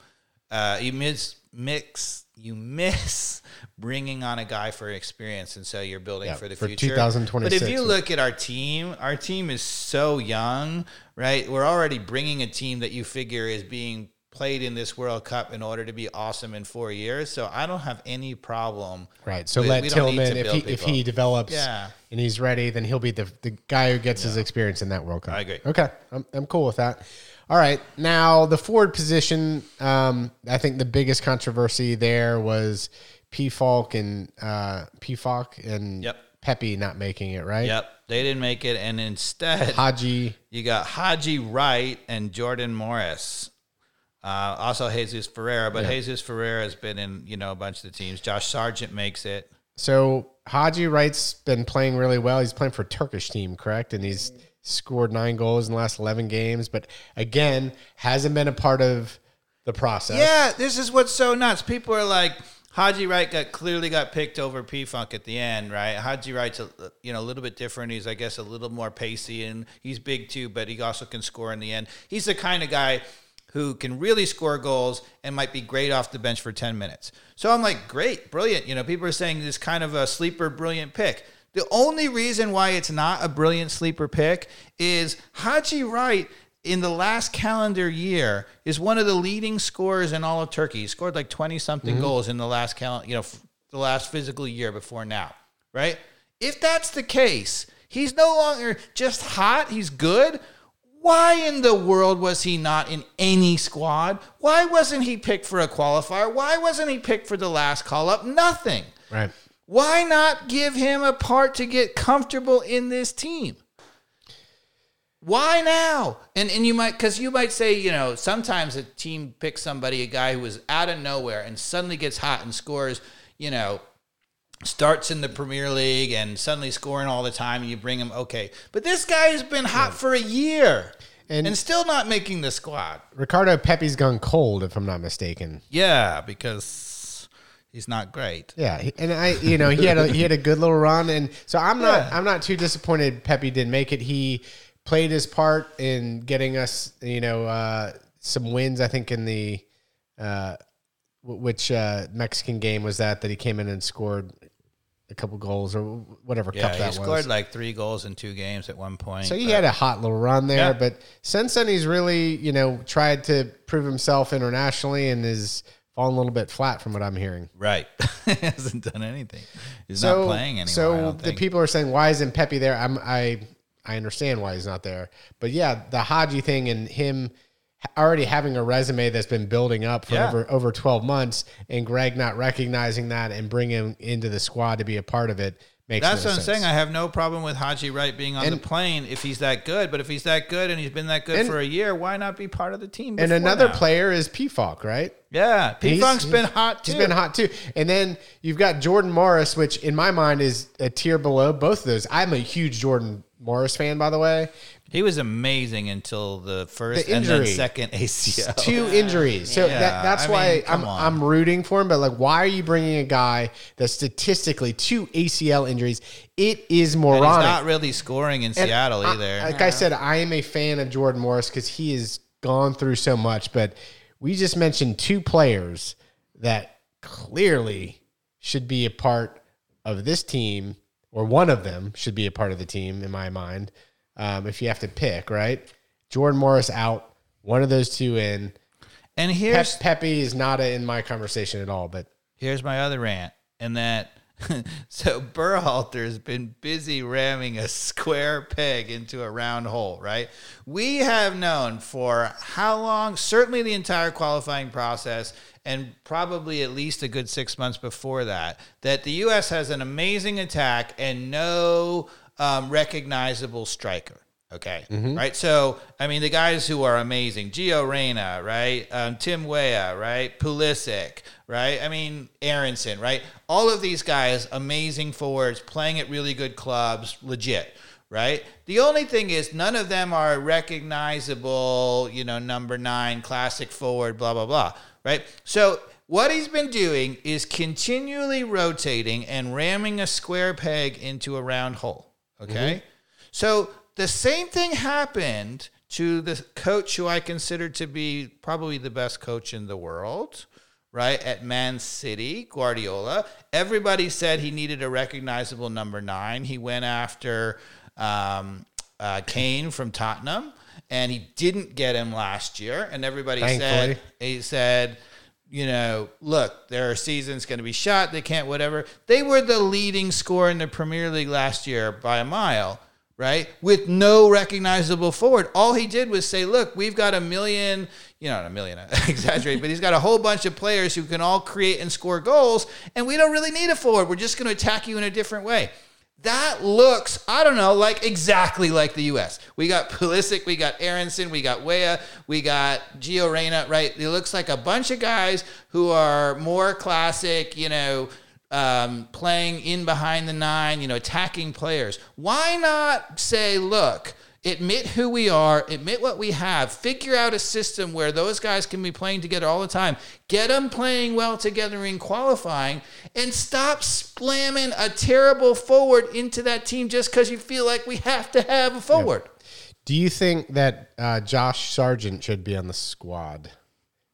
uh, you miss mix. You miss bringing on a guy for experience, and so you're building Yeah, for the for future. 2026. But if you look at our team, our team is so young, right? We're already bringing a team that you figure is being played in this World Cup in order to be awesome in four years. So I don't have any problem. Right. So with- let we Tillman, if he if he develops Yeah. and he's ready, then he'll be the, the guy who gets his experience in that World Cup. I agree. Okay. I'm, I'm cool with that. All right. Now, the forward position, um, I think the biggest controversy there was Pefok and uh, Pefok and Yep. Pepi not making it, right? Yep, they didn't make it, and instead Haji. you got Haji Wright and Jordan Morris. Uh, also Jesus Ferreira, but Jesus Ferreira has been in you know a bunch of the teams. Josh Sargent makes it. So Haji Wright's been playing really well. He's playing for a Turkish team, correct? And he's scored nine goals in the last 11 games, but again, hasn't been a part of the process. Yeah, this is what's so nuts. People are like, Haji Wright got clearly got picked over P Funk at the end, right? Haji Wright's a, you know a little bit different. He's I guess a little more pacey and he's big too, but he also can score in the end. He's the kind of guy who can really score goals and might be great off the bench for 10 minutes. So I'm like, great, brilliant. You know, people are saying this kind of a sleeper brilliant pick. The only reason why it's not a brilliant sleeper pick is Haji Wright in the last calendar year is one of the leading scorers in all of Turkey. He scored like 20 something mm-hmm. goals in the last cal- you know, f- the last physical year before now, right? If that's the case, he's no longer just hot, he's good. Why in the world was he not in any squad? Why wasn't he picked for a qualifier? Why wasn't he picked for the last call up? Nothing. Right. Why not give him a part to get comfortable in this team? Why now? And and you might because you might say you know sometimes a team picks somebody a guy who was out of nowhere and suddenly gets hot and scores you know starts in the Premier League and suddenly scoring all the time and you bring him okay but this guy has been hot for a year And- and, still not making the squad Ricardo Pepi's gone cold, if I'm not mistaken. yeah because he's not great Yeah, and I, you know, he had a he had a good little run, and so I'm not Yeah. I'm not too disappointed. Pepi didn't make it. He played his part in getting us, you know, uh, some wins. I think in the uh, which uh, Mexican game was that that he came in and scored a couple goals or whatever cup yeah he scored was. like three goals in two games at one point So he had a hot little run there, Yeah. but since then he's really, you know, tried to prove himself internationally and is fallen a little bit flat from what I'm hearing. Right. hasn't done anything. He's not playing anymore. So the think. people are saying, why isn't Pepi there? I'm, I I understand why he's not there, but yeah, the Haji thing and him already having a resume that's been building up for Yeah. over over 12 months, and Greg not recognizing that and bringing him into the squad to be a part of it makes That's no what I'm sense. saying. I have no problem with Haji Wright being on And- the plane if he's that good. But if he's that good and he's been that good And- for a year, why not be part of the team? and another now? player is Pefok, right? yeah, P Funk's been hot too. He's been hot too. And then you've got Jordan Morris, which in my mind is a tier below both of those. I'm a huge Jordan Morris fan, by the way. He was amazing until the first The and then second ACL. Two injuries, so Yeah, that, that's I why mean, I'm on. I'm rooting for him. But like, why are you bringing a guy that statistically two ACL injuries? It is And moronic. he's not really scoring in And Seattle I- either. like I said, I am a fan of Jordan Morris because he has gone through so much. But we just mentioned two players that clearly should be a part of this team, or one of them should be a part of the team, in my mind. Um, if you have to pick, right? Jordan Morris out, one of those two in. and here's Pepi is not a, in my conversation at all, but here's my other rant, and that so Berhalter's been busy ramming a square peg into a round hole, right? We have known for how long, certainly the entire qualifying process, and probably at least a good six months before that, that the U.S. has an amazing attack and no um, recognizable striker. Okay. Right. So, I mean, the guys who are amazing Gio Reyna, right? Um, Tim Weah, right? Pulisic, right? I mean, Aaronson, right? All of these guys, amazing forwards, playing at really good clubs, legit, right? The only thing is, none of them are recognizable, you know, number nine, classic forward, blah, blah, blah, right? So, what he's been doing is continually rotating and ramming a square peg into a round hole. Okay. So the same thing happened to the coach who I consider to be probably the best coach in the world, right? At Man City, Guardiola. Everybody said he needed a recognizable number nine. He went after um, uh, Kane from Tottenham, and he didn't get him last year. And everybody said, Thankfully. he said, you know, look, their season's going to be shot. They can't, whatever. They were the leading scorer in the Premier League last year by a mile, right? With no recognizable forward. All he did was say, look, we've got a million, you know, not a million, I exaggerate, but he's got a whole bunch of players who can all create and score goals, and we don't really need a forward. We're just going to attack you in a different way. That looks, I don't know, like exactly like the U.S. We got Pulisic, we got Aaronson, we got Weah, we got Gio Reyna, right? It looks like a bunch of guys who are more classic, you know, um, playing in behind the nine, you know, attacking players. Why not say, look, admit who we are, admit what we have, figure out a system where those guys can be playing together all the time, get them playing well together in qualifying, and stop slamming a terrible forward into that team just because you feel like we have to have a forward. do you think that uh, Josh Sargent should be on the squad?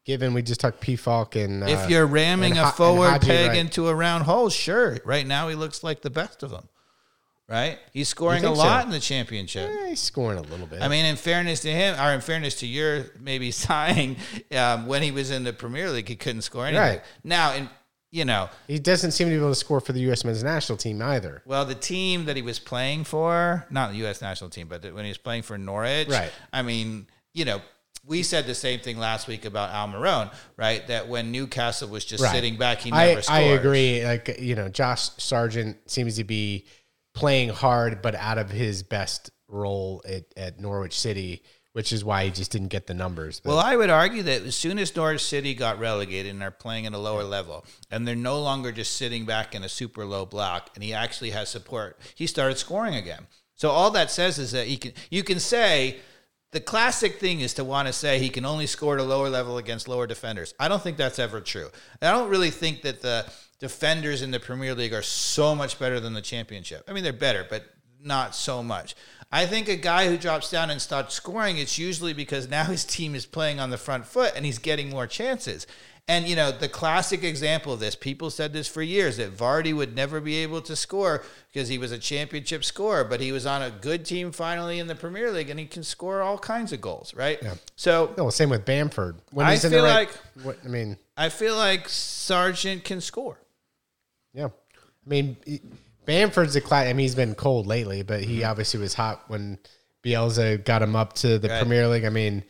Given we just talked Pefok and uh, If you're ramming and a forward Haji, peg right? into a round hole, sure. Right now, he looks like the best of them. Right? He's scoring a lot so? in the championship. Eh, he's scoring a little bit. I mean, in fairness to him, or in fairness to your maybe sighing, um, when he was in the Premier League, he couldn't score anything. Right. Now, in you know, he doesn't seem to be able to score for the U.S. men's national team either. well, the team that he was playing for, not the U.S. national team, but when he was playing for Norwich, Right. I mean, you know, we said the same thing last week about Almiron, right? That when Newcastle was just Right. sitting back, he never I, scored. I agree. Like you know, Josh Sargent seems to be playing hard, but out of his best role at, at Norwich City, which is why he just didn't get the numbers. But Well, I would argue that as soon as Norwich City got relegated and are playing at a lower level, and they're no longer just sitting back in a super low block, and he actually has support, he started scoring again. So all that says is that he can. You can say the classic thing is to want to say he can only score at a lower level against lower defenders. I don't think that's ever true. And I don't really think that the defenders in the Premier League are so much better than the Championship. I mean, they're better, but not so much. I think a guy who drops down and starts scoring, it's usually because now his team is playing on the front foot and he's getting more chances. And you know, the classic example of this, people said this for years that Vardy would never be able to score because he was a championship scorer, but he was on a good team finally in the Premier League and he can score all kinds of goals, right? Yeah. So no, same with Bamford. When I he's in feel the right, like- what, I mean, I feel like Sargent can score. yeah, I mean, Bamford's a class. I mean, he's been cold lately, but he mm-hmm. obviously was hot when Bielsa got him up to the Right. Premier League. I mean.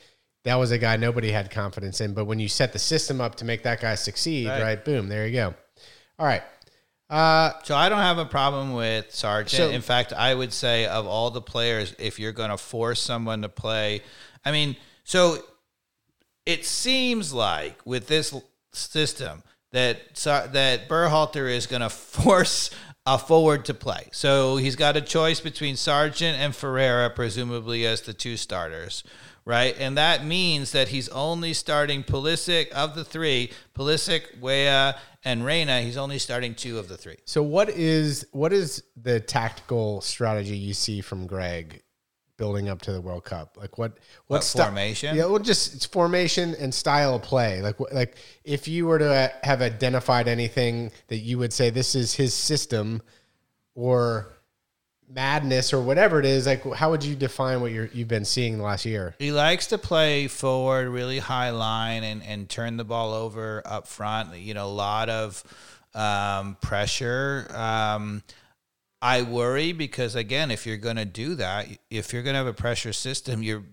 That was a guy nobody had confidence in, but when you set the system up to make that guy succeed, Right. right? boom, there you go. All right. Uh, So I don't have a problem with Sargent. So- In fact, I would say of all the players, if you're going to force someone to play, I mean, so it seems like with this system that that Berhalter is going to force a forward to play. So he's got a choice between Sargent and Ferreira, presumably as the two starters. Right, and that means that he's only starting Pulisic of the three, Pulisic, Weah, and Reyna. He's only starting two of the three. so what is what is the tactical strategy you see from Greg building up to the World Cup? Like what what, What sti- formation? Yeah, well, just it's formation and style of play. Like like if you were to have identified anything that you would say this is his system or madness or whatever it is, like how would you define what you're you've been seeing the last year? He likes to play forward, really high line, and, and turn the ball over up front. You know, a lot of um, pressure. Um, I worry because again, if you're going to do that, if you're going to have a pressure system, you're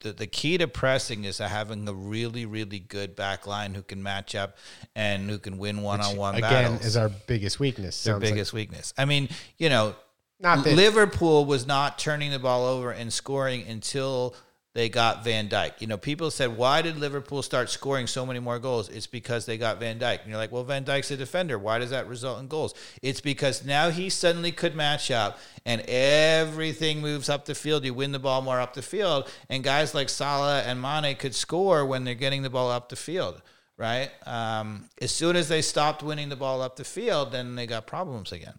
the, the key to pressing is having a really, really good back line who can match up and who can win one on one Again, battles. is our biggest weakness. their sounds like. biggest weakness. I mean, you know, Not that- Liverpool was not turning the ball over and scoring until they got Van Dijk. You know, people said, why did Liverpool start scoring so many more goals? It's because they got Van Dijk. And you're like, well, Van Dijk's a defender. Why does that result in goals? It's because now he suddenly could match up and everything moves up the field. You win the ball more up the field. And guys like Salah and Mane could score when they're getting the ball up the field. Right. Um, as soon as they stopped winning the ball up the field, then they got problems again.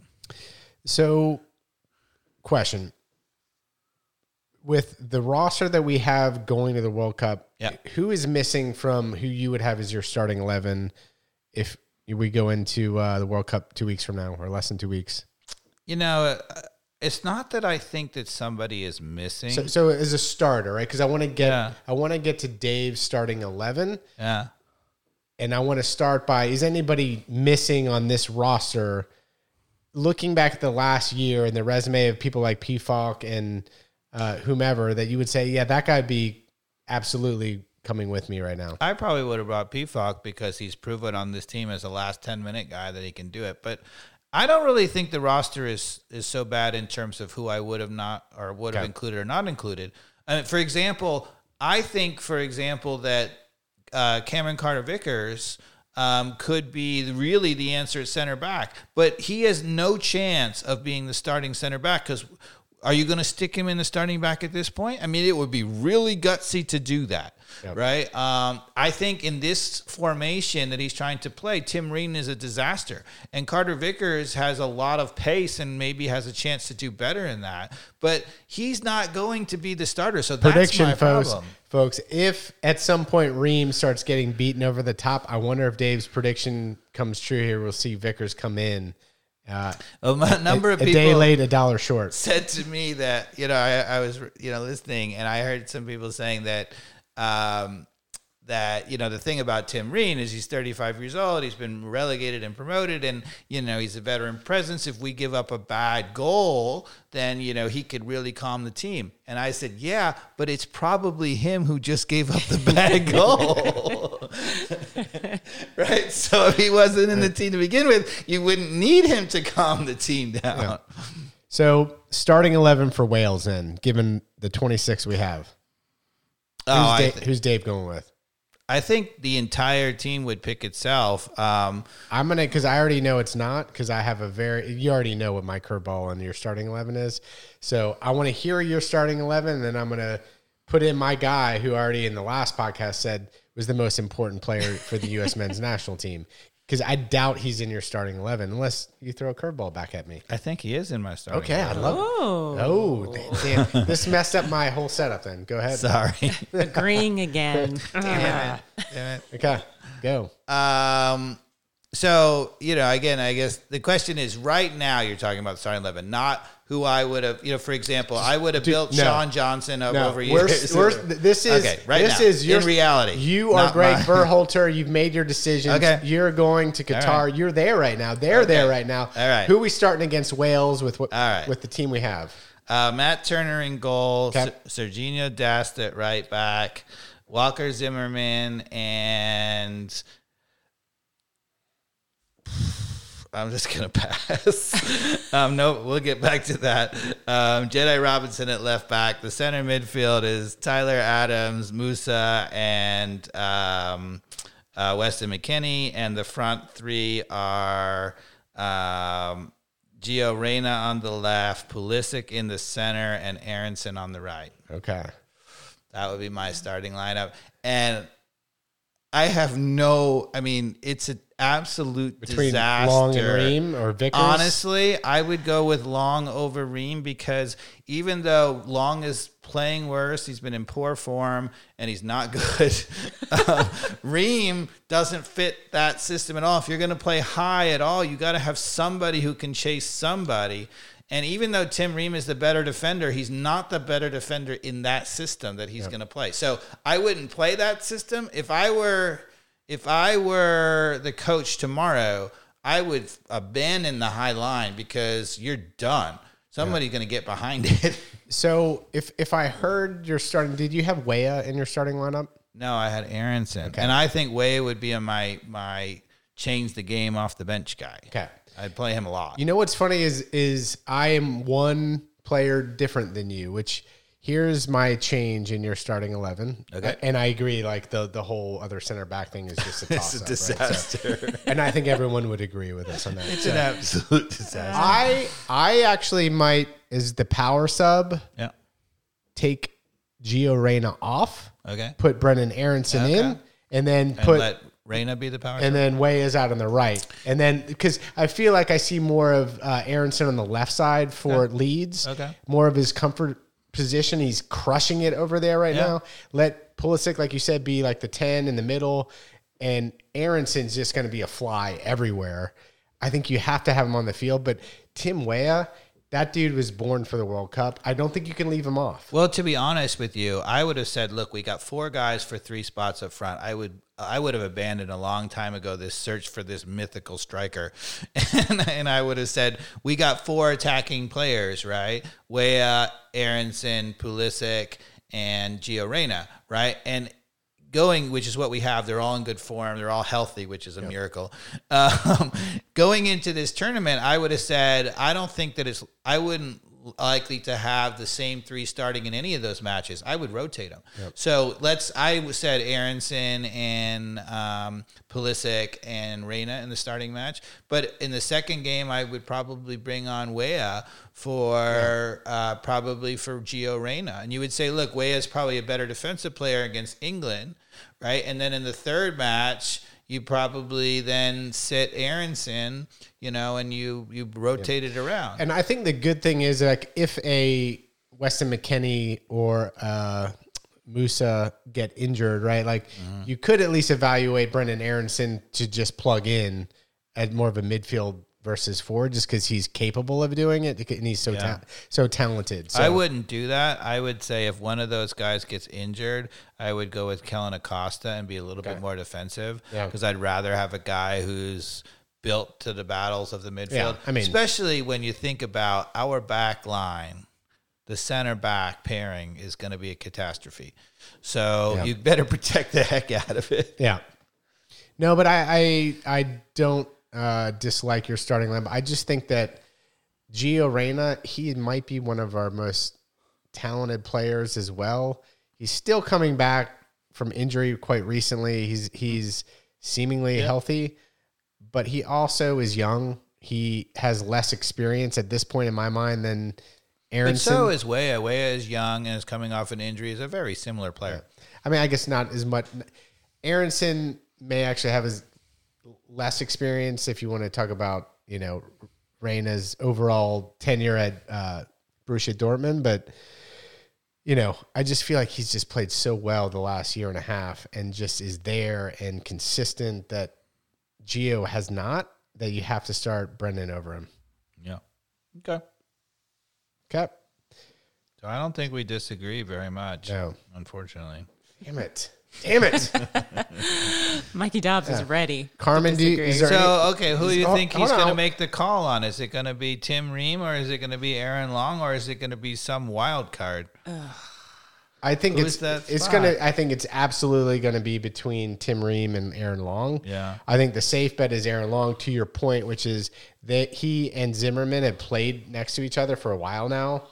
So, question: With the roster that we have going to the World Cup, Yeah. who is missing from who you would have as your starting eleven if we go into uh, the World Cup two weeks from now or less than two weeks? You know, uh, it's not that I think that somebody is missing. So, so as a starter, right? Because I want to get Yeah. I want to get to Dave's starting eleven, yeah. and I want to start by is anybody missing on this roster? Looking back at the last year and the resume of people like Pefok and uh, whomever, that you would say, yeah, that guy'd be absolutely coming with me right now. I probably would have brought Pefok because he's proven on this team as a last 10 minute guy that he can do it. But I don't really think the roster is is so bad in terms of who I would have not or would have Okay. included or not included. I mean, for example, I think, for example, that uh, Cameron Carter Vickers um, could be really the answer at center back, but he has no chance of being the starting center back because. Are you going to stick him in the starting back at this point? I mean, it would be really gutsy to do that, Yep. right? Um, I think in this formation that he's trying to play, Tim Ream is a disaster, and Carter Vickers has a lot of pace and maybe has a chance to do better in that. But he's not going to be the starter, so that's Prediction, my folks. problem. Folks, if at some point Ream starts getting beaten over the top, I wonder if Dave's prediction comes true here. We'll see Vickers come in. Uh, A number a of people a day late, a dollar short. said to me that you know I, I was you know listening and I heard some people saying that um, that you know the thing about Tim Ream is he's 35 years old. He's been relegated and promoted. And you know he's a veteran presence. If we give up a bad goal then you know he could really calm the team. And I said yeah but it's probably him who just gave up the bad goal. Right? So if he wasn't in the team to begin with you wouldn't need him to calm the team down. So starting eleven for Wales, then given the twenty six we have, oh, who's, Oh, Dave, th- who's Dave going with? I think the entire team would pick itself. Um, I'm gonna because I already know it's not because I have a very you already know what my curveball and your starting eleven is. So I want to hear your starting eleven, and then I'm gonna put in my guy who already in the last podcast said was the most important player for the U.S. men's national team. Because I doubt he's in your starting eleven unless you throw a curveball back at me. I think he is in my starting. Okay, I love. Oh, Oh, damn! this messed up my whole setup. Then go ahead. Sorry. agreeing again. Damn it. Okay, go. Um, so you know, again, I guess the question is: right now, you're talking about the starting eleven, not who I would have. You know, for example, I would have built no. Sean Johnson up No, over we're, this is Okay, right this now, is your in reality, You are Greg my- Berhalter. You've made your decisions. Okay. You're going to Qatar. Right. You're there right now. They're there right now. All right. Who are we starting against Wales with what All right. with the team we have? Uh, Matt Turner in goal, Okay. Ser- Serginho Dest at right back, Walker Zimmerman, and I'm just gonna pass. um, no, we'll get back to that. Um, Jedi Robinson at left back. The center midfield is Tyler Adams, Musah, and um, uh, Weston McKennie, and the front three are um, Gio Reyna on the left, Pulisic in the center, and Aaronson on the right. Okay. That would be my starting lineup. And I have no, I mean, it's an absolute Between disaster. Long and Ream or Vickers? Honestly, I would go with Long over Ream because even though Long is playing worse, he's been in poor form and he's not good. um, Ream doesn't fit that system at all. If you're going to play high at all, you got to have somebody who can chase somebody. And even though Tim Ream is the better defender, he's not the better defender in that system that he's going to play. So I wouldn't play that system. If I were if I were the coach tomorrow, I would abandon the high line because you're done. Somebody's going to get behind it. So if if I heard you're starting, did you have Weah in your starting lineup? no, I had Aaronson, and I think Weah would be on my my change the game off the bench guy. Okay. I'd play him a lot. You know what's funny is is I am one player different than you, which here's my change in your starting eleven. Okay. and I agree. Like the the whole other center back thing is just a toss it's a up, right? So- disaster. and I think everyone would agree with us on that. it's So an absolute disaster. I I actually might is the power sub yeah. take Gio Reyna off, Okay. put Brenden Aaronson Okay. in, and then And put let Reyna be the power. and then Weah is out on the right. And then because I feel like I see more of uh, Aaronson on the left side for Leeds. Okay. More of his comfort position. He's crushing it over there right Yeah. now. Let Pulisic, like you said, be like the 10 in the middle. And Aaronson's just going to be a fly everywhere. I think you have to have him on the field. But Tim Weah, that dude was born for the World Cup. I don't think you can leave him off. Well, to be honest with you, I would have said, "Look, we got four guys for three spots up front." I would, I would have abandoned a long time ago this search for this mythical striker, and, and I would have said, "We got four attacking players, right? Weah, Aaronson, Pulisic, and Gio Reyna, right?" And going, which is what we have. They're all in good form. They're all healthy, which is a miracle. Um, going into this tournament, I would have said, I don't think that it's, I wouldn't likely to have the same three starting in any of those matches. I would rotate them. So let's, I said Aaronson and um, Pulisic and Reyna in the starting match. But in the second game, I would probably bring on Weah for uh, probably for Gio Reyna. And you would say, look, Weah is probably a better defensive player against England, right? And then in the third match, you probably then sit Aaronson, you know, and you you rotate it around. And I think the good thing is like if a Weston McKennie or uh, Musah get injured, right? Like Mm-hmm. you could at least evaluate Brenden Aaronson to just plug in at more of a midfield versus Ford just because he's capable of doing it and he's so ta- so talented. So I wouldn't do that. I would say if one of those guys gets injured, I would go with Kellyn Acosta and be a little bit more defensive Yeah. because I'd rather have a guy who's built to the battles of the midfield. I mean- especially when you think about our back line, the center back pairing is going to be a catastrophe. So Yeah. you better protect the heck out of it. Yeah. No, but I I, I don't uh, dislike your starting lineup. I just think that Gio Reyna, he might be one of our most talented players as well. He's still coming back from injury quite recently. He's he's seemingly healthy, but he also is young. He has less experience at this point in my mind than But so is Weah. Weah is young and is coming off an injury. Is a very similar player. I mean, I guess not as much. Aaronson may actually have his less experience if you want to talk about, you know, Reyna's overall tenure at uh, Borussia Dortmund, but you know, I just feel like he's just played so well the last year and a half and just is there and consistent that Gio has not. That you have to start Brenden over him. Yeah. Okay. Okay. So I don't think we disagree very much. No. Unfortunately. Damn it. Damn it. Mikey Dobbs is ready. Carmen, do you, is there So any- okay, who do you Hold- think hold he's on, going to make the call on? Is it going to be Tim Ream or is it going to be Aaron Long or is it going to be some wild card? I think Who it's that it's spot? gonna. I think it's absolutely gonna be between Tim Ream and Aaron Long. Yeah. I think the safe bet is Aaron Long. To your point, which is that he and Zimmerman have played next to each other for a while now,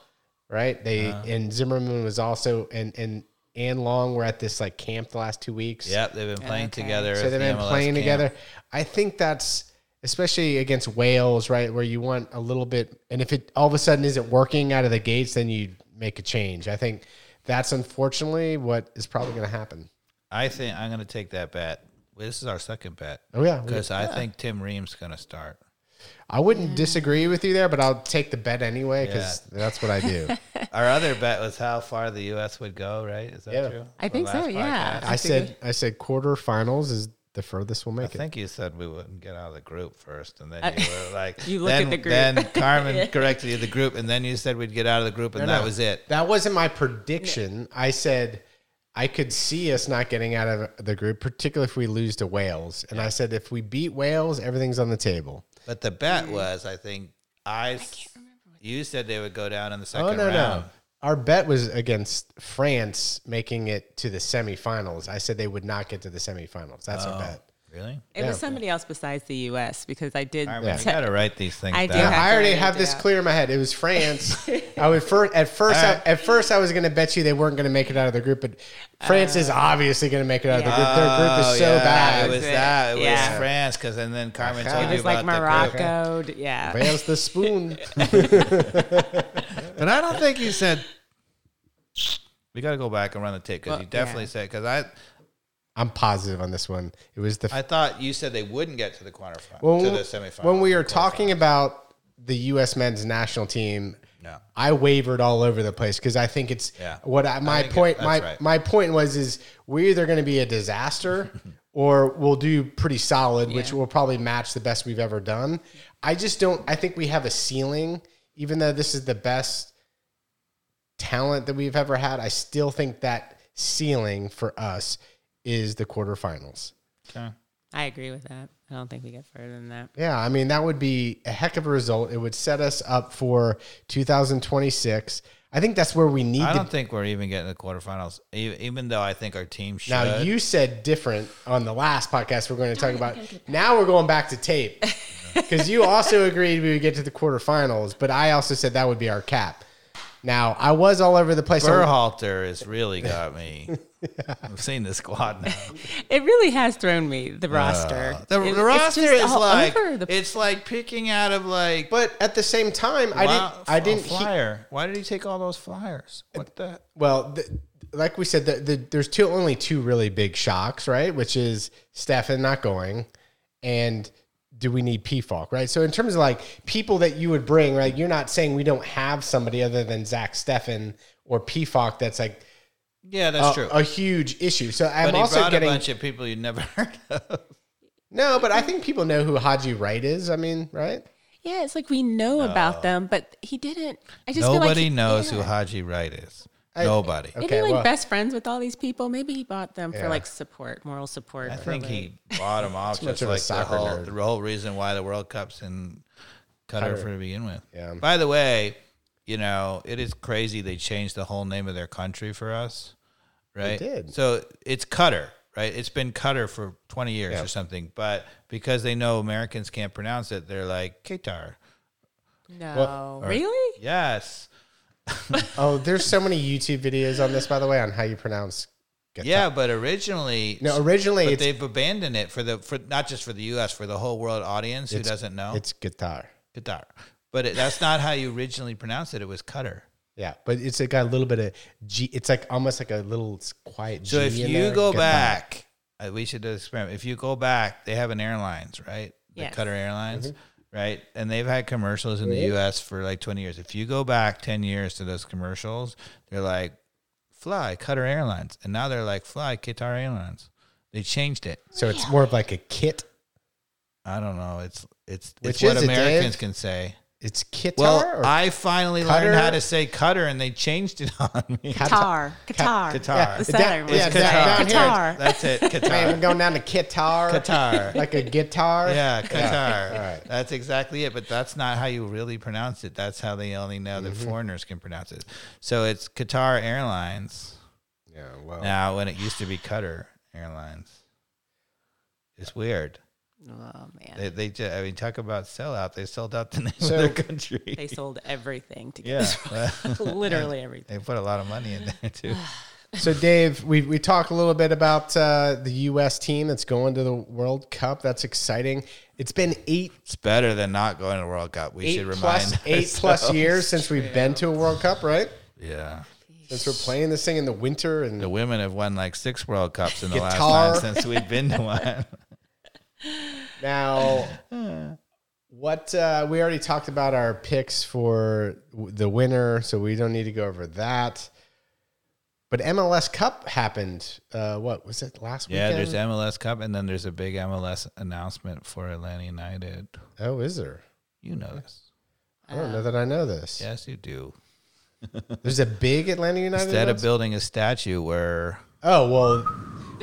right? They and Zimmerman was also and and and Long were at this like camp the last two weeks. Yep, they've been playing Okay. together. So they've the been MLS playing camp. together. I think that's especially against Wales, right? Where you want a little bit, and if it all of a sudden isn't working out of the gates, then you make a change. I think that's unfortunately what is probably going to happen. I think I'm going to take that bet. This is our second bet. Oh yeah, Because I think Tim Ream's going to start. I wouldn't disagree with you there, but I'll take the bet anyway because that's what I do. Our other bet was how far the U.S. would go, right? Is that Yeah. true? I think so, last yeah. podcast? I said I said quarterfinals is the furthest we'll I make it. I think you said we wouldn't get out of the group first, and then uh, you were like, You look at the group. Then Carmen corrected you the group, and then you said we'd get out of the group, and No, that no. was it. That wasn't my prediction. I said I could see us not getting out of the group, particularly if we lose to Wales. And I said if we beat Wales, everything's on the table. But the bet was, I think, I. you said they would go down in the Oh second no, round. no. Our bet was against France making it to the semifinals. I said they would not get to the semifinals. That's Oh. our bet. Really? It Yeah. was somebody else besides the U.S. because I did. Carmen, Yeah. you got to write these things I down. have- I already have this down. clear in my head. It was France. I would first at first I, at first I was going to bet you they weren't going to make it out of the group, but France is uh, obviously going to make it out of the group. Their group is oh, so Oh, yeah, bad. It was that. It Yeah. was France, because and then Carmen Aha. told It you was like about the group. Morocco. Yeah. Where's the spoon? But I don't think you said. We got to go back and run the tape because Well, you definitely yeah. said because I I'm positive on this one. It was the I thought you said they wouldn't get to the quarterfinal when, to the semifinal. when we were talking about the U.S. men's national team. No. I wavered all over the place because I think it's Yeah. what I, my think point. that's My right. my point was is we're either going to be a disaster or we'll do pretty solid, which will probably match the best we've ever done. I just don't. I think we have a ceiling, even though this is the best talent that we've ever had. I still think that ceiling for us is the quarterfinals. Okay. I agree with that. I don't think we get further than that. Yeah, I mean that would be a heck of a result. It would set us up for 2026. I think that's where we need I don't think we're even getting the quarterfinals, even though I think our team should. Now you said different on the last podcast we're going to talk about. Now we're going back to tape because you also agreed we would get to the quarterfinals, but I also said that would be our cap. Now I was all over the place. on- Berhalter has really got me. I've seen the squad now. It really has thrown me the roster. Uh, The, It- the roster is like the- it's like picking out of like. but at the same time, I wow, didn't. I a didn't. he- flyer. Why did he take all those flyers? What the? well, the, like we said, the, the, there's two only two really big shocks, right? Which is Steffen not going, and do we need Pefok, right? So in terms of like people that you would bring, right? You're not saying we don't have somebody other than Zach Steffen or PFOC that's like Yeah, that's a, true. a huge issue. So I'm but he also brought getting a bunch of people you'd never heard of. no, but I think people know who Haji Wright is. I mean, right? yeah, it's like we know about them, but he didn't. I just feel like Nobody he- knows yeah. who Haji Wright is. Nobody. Okay, Maybe like well- best friends with all these people. Maybe he bought them Yeah. for like support, moral support. I think like- he bought them off much just like the soccer whole, nerd. the whole reason why the World Cup's in Qatar for to begin with. Yeah. By the way, you know it is crazy they changed the whole name of their country for us, right? did. So it's Qatar, right? It's been Qatar for twenty years Yeah. or something, but because they know Americans can't pronounce it, they're like Qatar. no, really? Yes. Oh, there's so many YouTube videos on this, by the way, on how you pronounce. Qatar. Yeah, but originally, No, originally but they've abandoned it for the for not just for the U.S. for the whole world audience who doesn't know it's guitar. guitar, But it, that's not how you originally pronounced it. It was cutter. Yeah, but it's like got a little bit of G. It's like almost like a little quiet. G So if in you there. go Guitar. back, uh, we should do this experiment. If you go back, they have an airlines, right? The Yes. Qatar Airlines, Mm-hmm. Right? And they've had commercials in the U.S. for like 20 years. If you go back 10 years to those commercials, they're like, fly Qatar Airlines. And now they're like, fly Qatar Airlines. They changed it. so it's more of like a kit. I don't know. It's it's Which it's what is it, Americans can say. It's Qatar. Well, or I finally Qatar? learned how to say Qatar, and they changed it on me. Qatar, Qatar, Qatar. The It's southern down- one. yeah, It's down- Qatar. here. That's it. Man, Qatar. we're going down to Qatar. Qatar. like a guitar. Yeah, Qatar. All right. That's exactly it. But that's not how you really pronounce it. That's how they only know Mm-hmm. that foreigners can pronounce it. So it's Qatar Airlines. Yeah, well, now when it used to be Qatar Airlines. It's weird. Oh man, They, they just, I mean, talk about sellout. They sold out the name So- of their country. they sold everything to get yeah, this literally everything. they put a lot of money in there too. So, Dave, we we talked a little bit about uh, the U.S. team that's going to the World Cup. That's exciting. It's been eight It's better than not going to the World Cup. We should remind plus eight plus years since we've been to a World Cup, right? Yeah, Since we're playing this thing in the winter and the women have won like six World Cups in the Guitar. last nine since we've been to one. Now, what uh, we already talked about our picks for the winner, so we don't need to go over that. But MLS Cup happened. Uh, what was it last week? yeah, weekend? there's MLS Cup, and then there's a big MLS announcement for Atlanta United. oh, is there? You know this. I don't know that I know this. Yes, you do. There's a big Atlanta United. Instead of building a statue where oh well,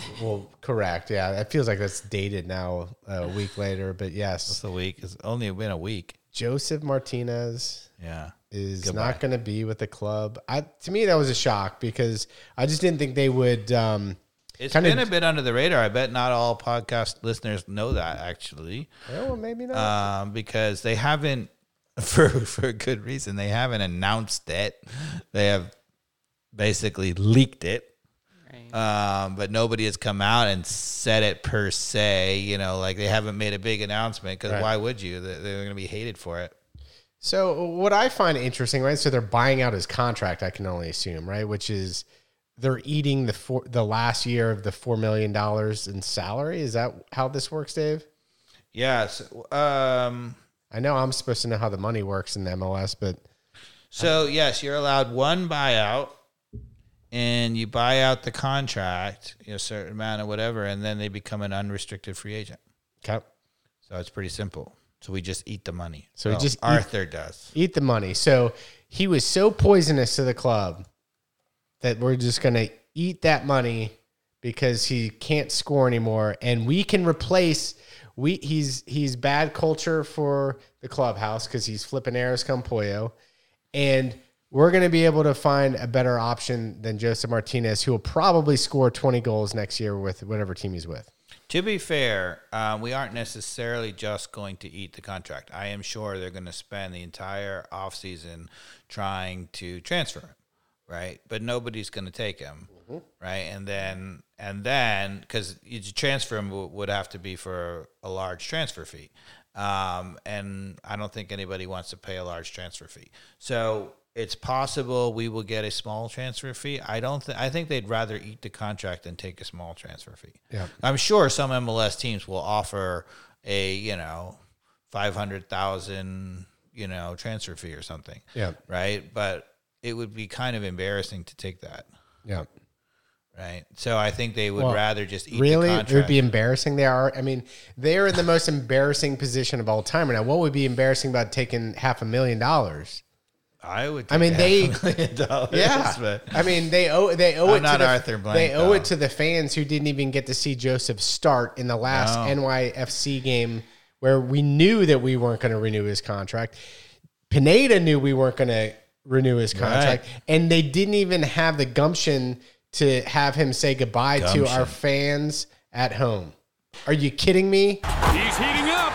well, correct. Yeah, it feels like that's dated now. A week later, but yes, it's a week, it's only been a week. Josef Martinez Yeah. is Goodbye. not going to be with the club. I to me that was a shock because I just didn't think they would. Um, It's Kinda- been a bit under the radar. I bet not all podcast listeners know that actually, well, maybe not. um, because they haven't, for for a good reason, they haven't announced it. They have basically leaked it. Um, but nobody has come out and said it per se. You know, like they haven't made a big announcement because Right. why would you? They- They're going to be hated for it. So what I find interesting, right? So they're buying out his contract. I can only assume, right? Which is they're eating the four, the last year of the four million dollars in salary. Is that how this works, Dave? Yes. Um, I know I'm supposed to know how the money works in the MLS, but So yes, you're allowed one buyout, and you buy out the contract, you know, a certain amount or whatever, and then they become an unrestricted free agent. okay. So it's pretty simple. So we just eat the money. So we Well, just eat- Arthur does. eat the money. So he was so poisonous to the club that we're just going to eat that money because he can't score anymore, and we can replace. We he's he's bad culture for the clubhouse because he's flipping arrows come Pollo, and we're going to be able to find a better option than Josef Martinez, who will probably score twenty goals next year with whatever team he's with. To be fair, um, we aren't necessarily just going to eat the contract. I am sure they're going to spend the entire offseason trying to transfer him, right? But nobody's going to take him, right? And then, and then, because to transfer him w- would have to be for a large transfer fee. Um, and I don't think anybody wants to pay a large transfer fee. So it's possible we will get a small transfer fee. I don't. Th- I think they'd rather eat the contract than take a small transfer fee. Yeah. I'm sure some MLS teams will offer a you know five hundred thousand you know transfer fee or something. Yeah. Right. But it would be kind of embarrassing to take that. Yeah. Right. So I think they would Well, rather just eat really, the it would be embarrassing. They are. I mean, they are in the most embarrassing position of all time now. What would be embarrassing about taking half a million dollars? I would. I mean, they- half a million dollars, Yeah, but I mean, they owe they owe I'm it not to the, Arthur Blank, They owe though. it to the fans who didn't even get to see Josef start in the last No. NYFC game, where we knew that we weren't going to renew his contract. Pineda knew we weren't going to renew his contract, and they didn't even have the gumption to have him say goodbye to Gumption. our fans at home. Are you kidding me? He's heating up.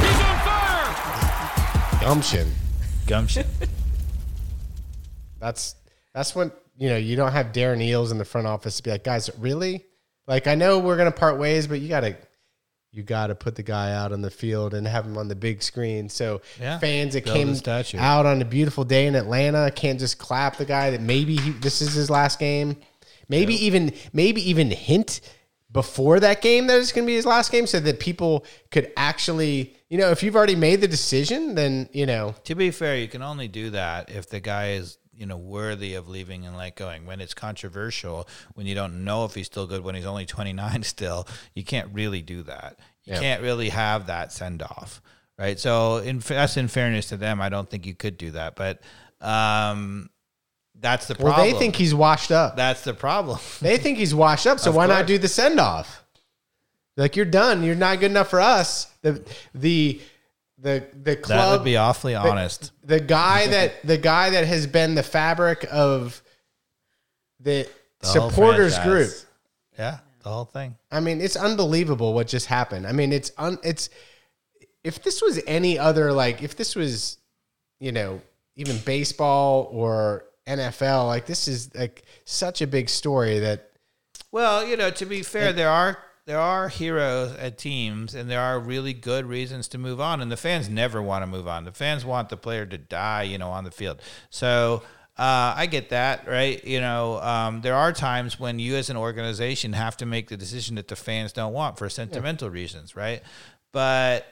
He's on fire. Gumption. Gumption. That's that's when you know you don't have Darren Eales in the front office to be like, guys, really? Like I know we're gonna part ways, but you gotta you gotta put the guy out on the field and have him on the big screen. So Yeah. fans that Build came out on a beautiful day in Atlanta can't just clap the guy that maybe he, this is his last game. Maybe even maybe even hint before that game that it's going to be his last game so that people could actually, you know, if you've already made the decision, then, you know, To be fair, you can only do that if the guy is, you know, worthy of leaving and let going. When it's controversial, when you don't know if he's still good, when he's only 29 still, you can't really do that. You Yeah. can't really have that send off, right? So, in that's in fairness to them, I don't think you could do that, but um, that's the problem. well, they think he's washed up. that's the problem. They think he's washed up, so Of why not do the send off? Like you're done. You're not good enough for us. The the the the that club would be awfully honest. the guy that the guy that has been the fabric of the, The supporters group. Yeah, the whole thing. I mean, it's unbelievable what just happened. I mean, it's un, it's if this was any other like if this was, you know, even baseball or NFL, like this is like such a big story that Well, you know, to be fair, there are there are heroes at teams, and there are really good reasons to move on. And the fans never want to move on. The fans want the player to die, you know, on the field. So uh, I get that, right? You know, um, there are times when you, as an organization, have to make the decision that the fans don't want for sentimental reasons, right? But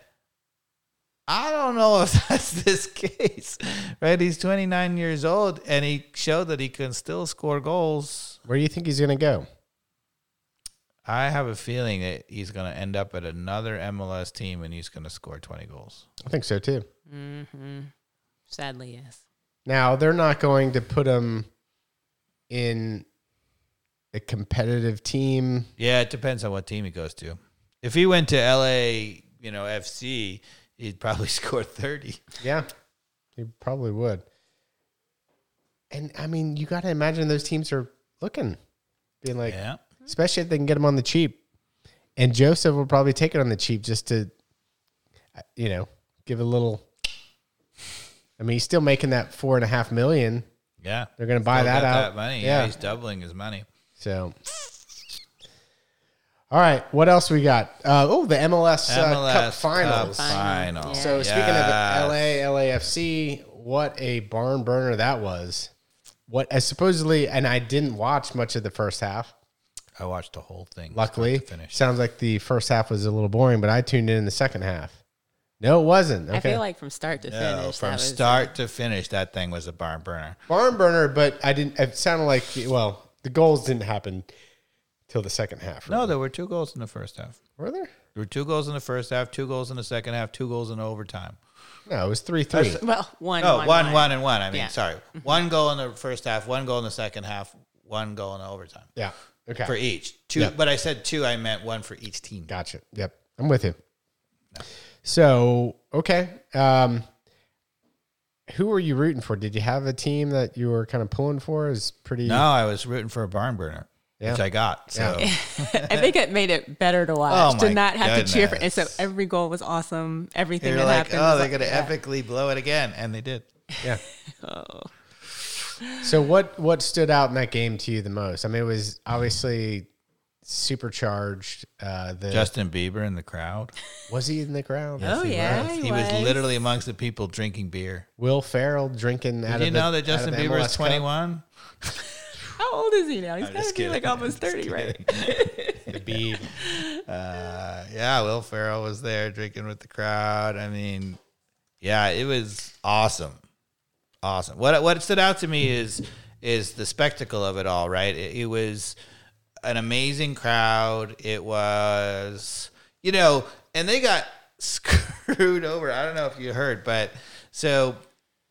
I don't know if that's this case, right? He's 29 years old, and he showed that he can still score goals. where do you think he's going to go? I have a feeling that he's going to end up at another MLS team and he's going to score 20 goals. I think so too. Mm-hmm. Sadly, yes. Now they're not going to put him in a competitive team. Yeah, it depends on what team he goes to. If he went to LA, you know, FC, he'd probably score 30. Yeah, he probably would. And I mean, you got to imagine those teams are looking, being like, Yeah. Especially if they can get him on the cheap. And Josef will probably take it on the cheap just to, uh, you know, give a little. I mean, he's still making that four and a half million. Yeah. They're gonna buy that out. That money. Yeah. Yeah. He's doubling his money. So, all right, what else we got? Uh, oh, the MLS, uh, MLS Cup Finals. Cup final. So Yes. speaking of LA, LAFC, what a barn burner that was. What uh, supposedly, and I didn't watch much of the first half. I watched the whole thing. Luckily, to finish. sounds like the first half was a little boring, but I tuned in in the second half. No, it wasn't. Okay, I feel like from start to No, finish, from that was, start to finish, that thing was a barn burner. barn burner, but I didn't. It sounded like well, the goals didn't happen till the second half. No, there were two goals in the first half. were there? There were two goals in the first half, two goals in the second half, two goals in overtime. No, it was three three. well, one, No, one, one, one, and one. I mean, Yeah. sorry. Mm-hmm. One goal in the first half, one goal in the second half, one goal in overtime Yeah. Okay. for each. Two, Yeah. but I said two. I meant one for each team. Gotcha. Yep. I'm with you. So, okay. Um, who were you rooting for? Did you have a team that you were kind of pulling for? Is pretty. No, I was rooting for a barn burner, which I got. So Yeah. I think it made it better to watch Oh, to not have to cheer for. And so every goal was awesome. Everything you're that like, happened. oh, they're like- gonna yeah. epically blow it again, and they did. Yeah. Oh. So what what stood out in that game to you the most? I mean, it was obviously supercharged. Uh, the Justin Bieber in the crowd. was he in the crowd? Oh, yeah, he, he was. was. literally amongst the people drinking beer. Will Ferrell drinking out Did you of the, know that Justin Bieber MLS is 21? How old is he now? He's got to be like almost 30, right? The Beeb. Uh, yeah, Will Ferrell was there drinking with the crowd. I mean, yeah, it was awesome, awesome. What what stood out to me is is the spectacle of it all. Right, it, it was an amazing crowd. It was, you know, and they got screwed over. I don't know if you heard, but so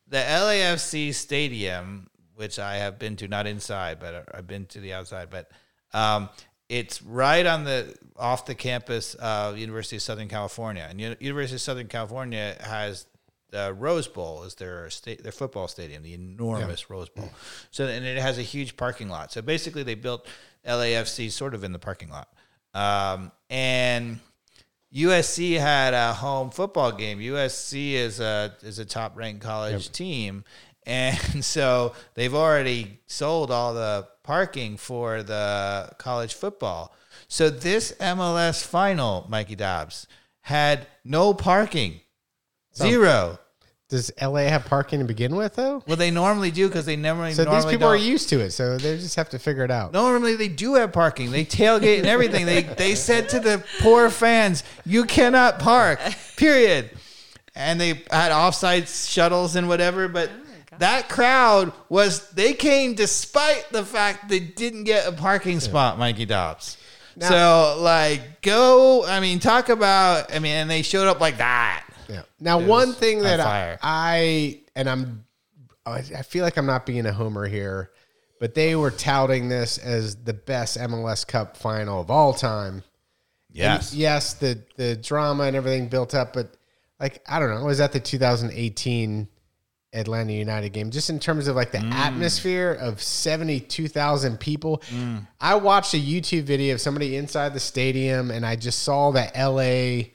the LAFC stadium, which I have been to, not inside, but I've been to the outside, but um, it's right on the off the campus of University of Southern California, and University of Southern California has the Rose Bowl is their state their football stadium, the enormous Rose Bowl. So and it has a huge parking lot. So basically, they built LAFC sort of in the parking lot, um, and USC had a home football game. USC is a is a top ranked college team, and so they've already sold all the parking for the college football. So this MLS final, Mikey Dobbs, had no parking, zero. Does LA have parking to begin with though? Well, they normally do because they never. So normally these people are don't. used to it, so they just have to figure it out. Normally they do have parking. They tailgate and everything. They they said to the poor fans, "You cannot park." Period. And they had offside shuttles and whatever, but oh that crowd was they came despite the fact they didn't get a parking spot, Mikey Dobbs. so like go, I mean talk about I mean and they showed up like that. Yeah. Now, It one thing that I. I and I'm, I feel like I'm not being a homer here, but they were touting this as the best MLS Cup final of all time. Yes. And yes, the the drama and everything built up, but like I don't know, was that the 2018 Atlanta United game, just in terms of like the atmosphere of 72,000 people. I watched a YouTube video of somebody inside the stadium and I just saw the LA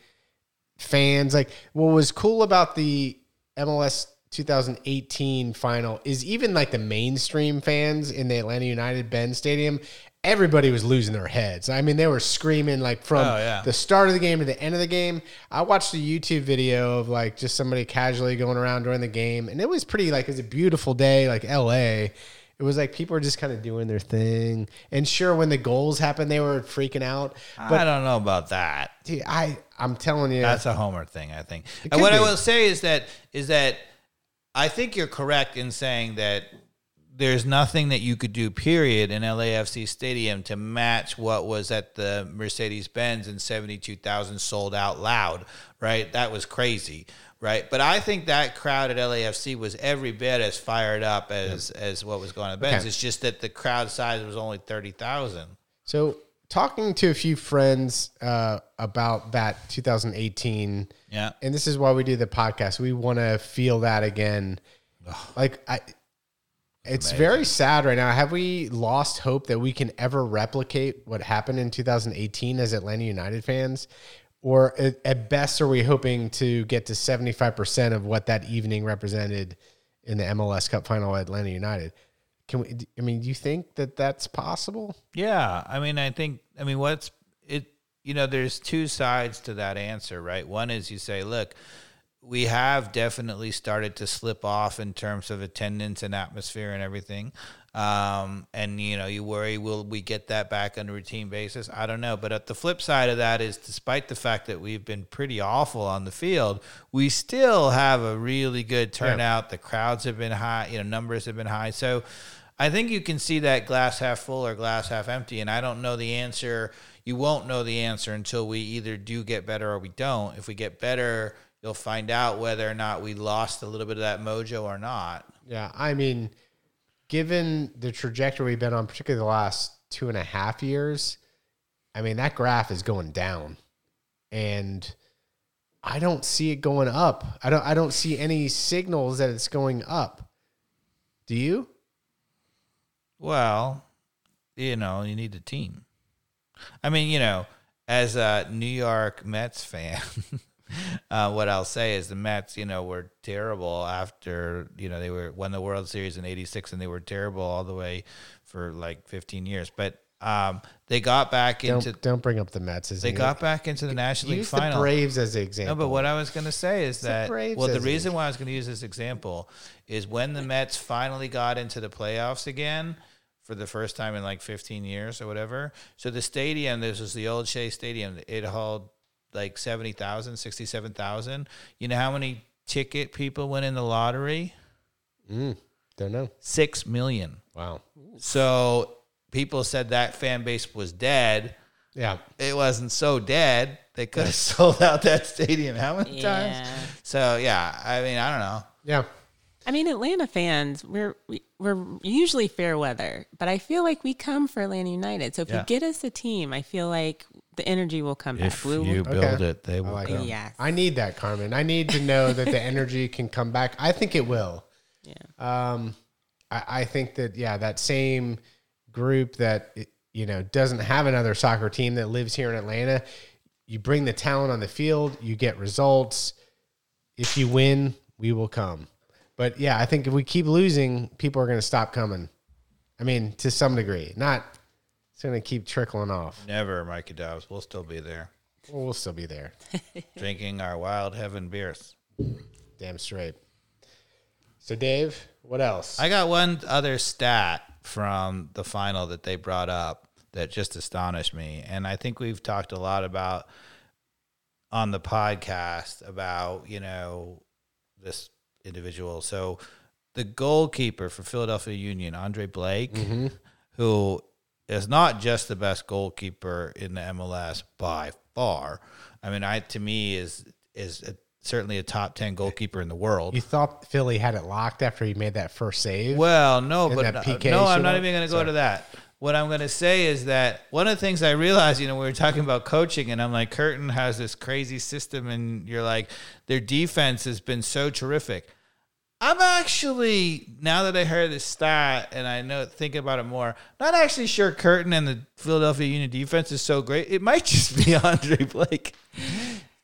fans. Like, what was cool about the MLS 2018 final is even like the mainstream fans in the Atlanta United Ben Stadium. Everybody was losing their heads. I mean, they were screaming like from Oh, yeah. the start of the game to the end of the game. I watched a YouTube video of like just somebody casually going around during the game, and it was pretty like it was a beautiful day, like LA. It was like people were just kind of doing their thing. And sure, when the goals happened, they were freaking out. But I don't know about that. Dude, I I'm telling you, That's a Homer thing, I think. And what I will say is that is that I think you're correct in saying that there's nothing that you could do, period, in LAFC Stadium to match what was at the Mercedes Benz and 72,000 sold out loud, right? That was crazy, right? But I think that crowd at LAFC was every bit as fired up as as what was going on at Benz. Okay. It's just that the crowd size was only 30,000. So, talking to a few friends uh, about that 2018, Yeah. and this is why we do the podcast. We want to feel that again. Like I, it's very sad right now. Have we lost hope that we can ever replicate what happened in 2018 as Atlanta United fans? Or at, at best, are we hoping to get to 75% of what that evening represented in the MLS Cup final at Atlanta United? Can we, I mean, do you think that that's possible? Yeah, I mean, I think, I mean, what's it? You know, there's two sides to that answer, right? One is you say, look, we have definitely started to slip off in terms of attendance and atmosphere and everything. Um, and you know, you worry, will we get that back on a routine basis? I don't know. But at the flip side of that is, despite the fact that we've been pretty awful on the field, we still have a really good turnout. The crowds have been high. You know, numbers have been high. So. I think you can see that glass half full or glass half empty, and I don't know the answer. You won't know the answer until we either do get better or we don't. If we get better, you'll find out whether or not we lost a little bit of that mojo or not. Yeah, I mean, given the trajectory we've been on, particularly the last two and a half years, I mean that graph is going down, and I don't see it going up. I don't. I don't see any signals that it's going up. Do you? Well, you know, you need a team. I mean, you know, as a New York Mets fan, uh, what I'll say is the Mets, you know, were terrible after, you know, they were won the World Series in 86 and they were terrible all the way for like 15 years. But um, they got back Don't into don't bring up the Mets. As they got back into the National League use final. the Braves as an example. No, but what I was going to say is the that Braves well, the reason why I was going to use this example is when the Mets finally got into the playoffs again for the first time in like 15 years or whatever. So the stadium, this was the old Shea Stadium. It held like 70,000, 67,000. You know how many ticket people went in the lottery? Mm, don't know. 6 million. Wow. So people said that fan base was dead. Yeah. It wasn't so dead. They could have sold out that stadium how many times? So yeah, I mean, I don't know. Yeah. I mean, Atlanta fans, we're we, we're usually fair weather, but I feel like we come for Atlanta United. So if Yeah. you get us a team, I feel like the energy will come back. We will- build Okay. it, they will like come. it. yes, I need that, Carmen. I need to know that the energy can come back. I think it will. yeah. Um, I, I think that yeah, that same group that you know doesn't have another soccer team that lives here in Atlanta. You bring the talent on the field, you get results. If you win, we will come. But yeah, I think if we keep losing, people are going to stop coming. I mean, to some degree, not. It's going to keep trickling off. Never, Mikey Dobbs. We'll still be there, Well, we'll still be there. drinking our Wild Heaven beers. Damn straight. So, Dave, what else? I got one other stat from the final that they brought up that just astonished me, and I think we've talked a lot about on the podcast about you know this individual. So the goalkeeper for Philadelphia Union, Andre Blake, mm-hmm. who is not just the best goalkeeper in the MLS by far. I mean, I to me is is a, certainly a top ten goalkeeper in the world. you thought Philly had it locked after he made that first save? Well, no, but no, uh, PK no, I'm not even going to go Sorry. to that. What I'm going to say is that one of the things I realized, you know, we were talking about coaching, and I'm like, Curtin has this crazy system, and you're like, their defense has been so terrific. I'm actually now that I heard this stat and I know thinking about it more, not actually sure Curtin and the Philadelphia Union defense is so great. It might just be Andre Blake.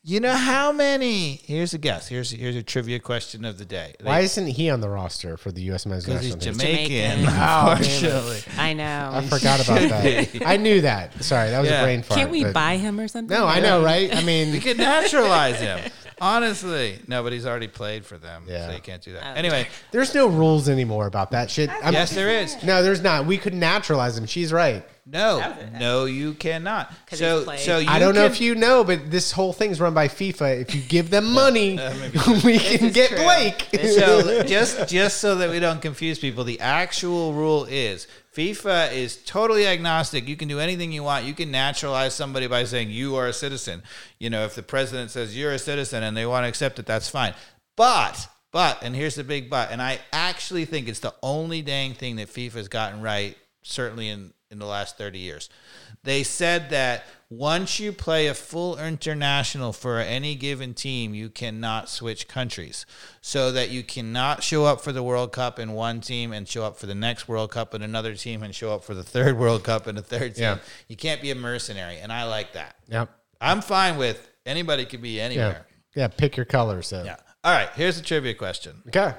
You know how many? Here's a guess. Here's here's a trivia question of the day. Why isn't he on the roster for the U.S. men's Because he's national team? Jamaican. Jamaican. Oh. I know. I forgot about that. I knew that. Sorry, that was Yeah. a brain fart. Can't we but- buy him or something? No, I know, right? I You mean, could naturalize him. Honestly, no, but he's already played for them, Yeah. so you can't do that. Oh. Anyway, there's no rules anymore about that shit. I'm- yes, there is. No, there's not. We could naturalize him. She's right. No, That was it. no, you cannot. 'Cause So, played. so you I don't know can- if you know, but this whole thing's run by FIFA. If you give them money, uh, we can is get true. Blake. so just just so that we don't confuse people, the actual rule is FIFA is totally agnostic. You can do anything you want. You can naturalize somebody by saying you are a citizen. You know, if the president says you're a citizen and they want to accept it, that's fine. But but and here's the big but, and I actually think it's the only dang thing that FIFA has gotten right, certainly in in the last 30 years. They said that once you play a full international for any given team, you cannot switch countries. So that you cannot show up for the World Cup in one team and show up for the next World Cup in another team and show up for the third World Cup in a third team. Yeah. You can't be a mercenary. And I like that. Yep. I'm fine with anybody could be Yeah. anywhere. Yeah. Pick your colors. So. Yeah. All right. Here's a trivia question. Okay.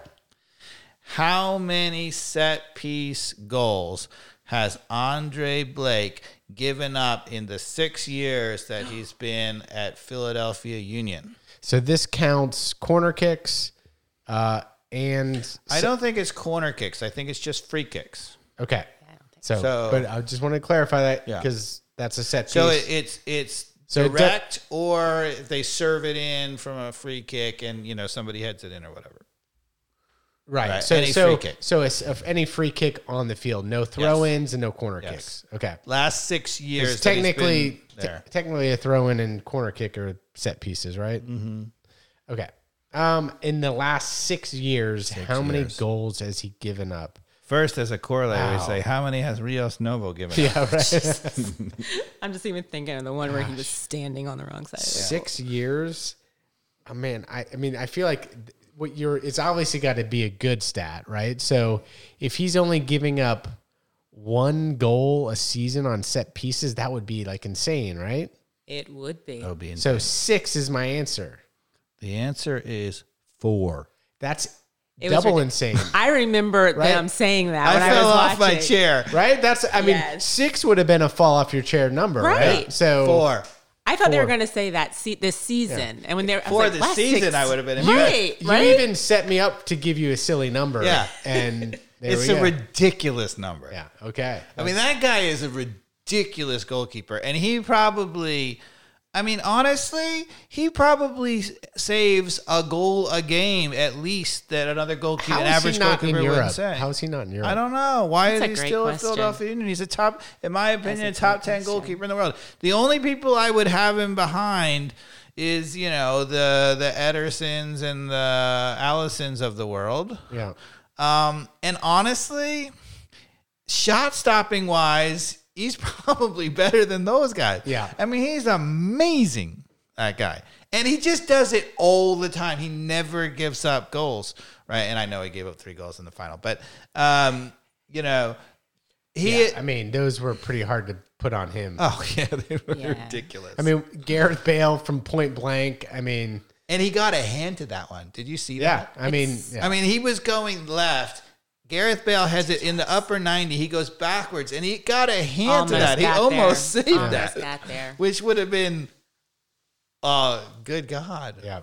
How many set piece goals has Andre Blake given up in the six years that he's been at Philadelphia Union? So this counts corner kicks, uh, and I don't think it's corner kicks. I think it's just free kicks. okay. So, So- but I just want to clarify that Yeah. because that's a set piece. So it, it's it's So it do- direct, or they serve it in from a free kick, and you know somebody heads it in or whatever. Right. right, So any so free kick. so it's if any free kick on the field, no throw ins and no corner Yes. kicks. Okay. Last six years, It's that he's technically been te- there. technically a throw in and corner kick are set pieces, right? Mm-hmm. Okay. Um, in the last six years, how many years. goals has he given up? First, as a corollary, we say how many has Rios Novo given? Up? Yeah, right. I'm just even thinking of the one where he was standing on the wrong side. Of the six years. Oh man, I, I mean, I feel like th- what you're it's obviously got to be a good stat, right? So if he's only giving up one goal a season on set pieces, that would be like insane, right? It would be. That would be insane. So six is my answer. The answer is four. That's It was double ridic- insane. I remember Right. them saying that I when I, fell was off my chair. Right? That's I mean, Yes. six would have been a fall off your chair number, right? Right. So Four. I thought they were going to say that se- this season, and when they're For like, the last season, six- I would have been right, you right. even set me up to give you a silly number. Yeah. And there It's we a go. ridiculous number. Yeah. Okay. I mean, that guy is a ridiculous goalkeeper. And he probably, I mean, honestly, he probably saves a goal a game at least that another goalkeeper, How an average he not in goalkeeper wouldn't say. How is he not in Europe? I don't know. Why That's is a he great still at question. Philadelphia Union? He's a top, in my opinion, a a top 10 question. goalkeeper in the world. The only people I would have him behind is, you know, the the Edersons and the Alissons of the world. Yeah. Um, and honestly, shot stopping wise, he's probably better than those guys. Yeah. I mean, he's amazing, that guy. And he just does it all the time. He never gives up goals, right? And I know he gave up three goals in the final, but, um, you know, he. Yeah, I mean, those were pretty hard to put on him. oh, yeah, they were Yeah. ridiculous. I mean, Gareth Bale from Point Blank. I mean, and he got a hand to that one. Did you see yeah. that? I mean, It's- yeah. I mean, he was going left. Gareth Bale has it in the upper 90. He goes backwards, and he got a hand to that. He almost there. saved Almost that, got there. which would have been, oh, good God. yeah.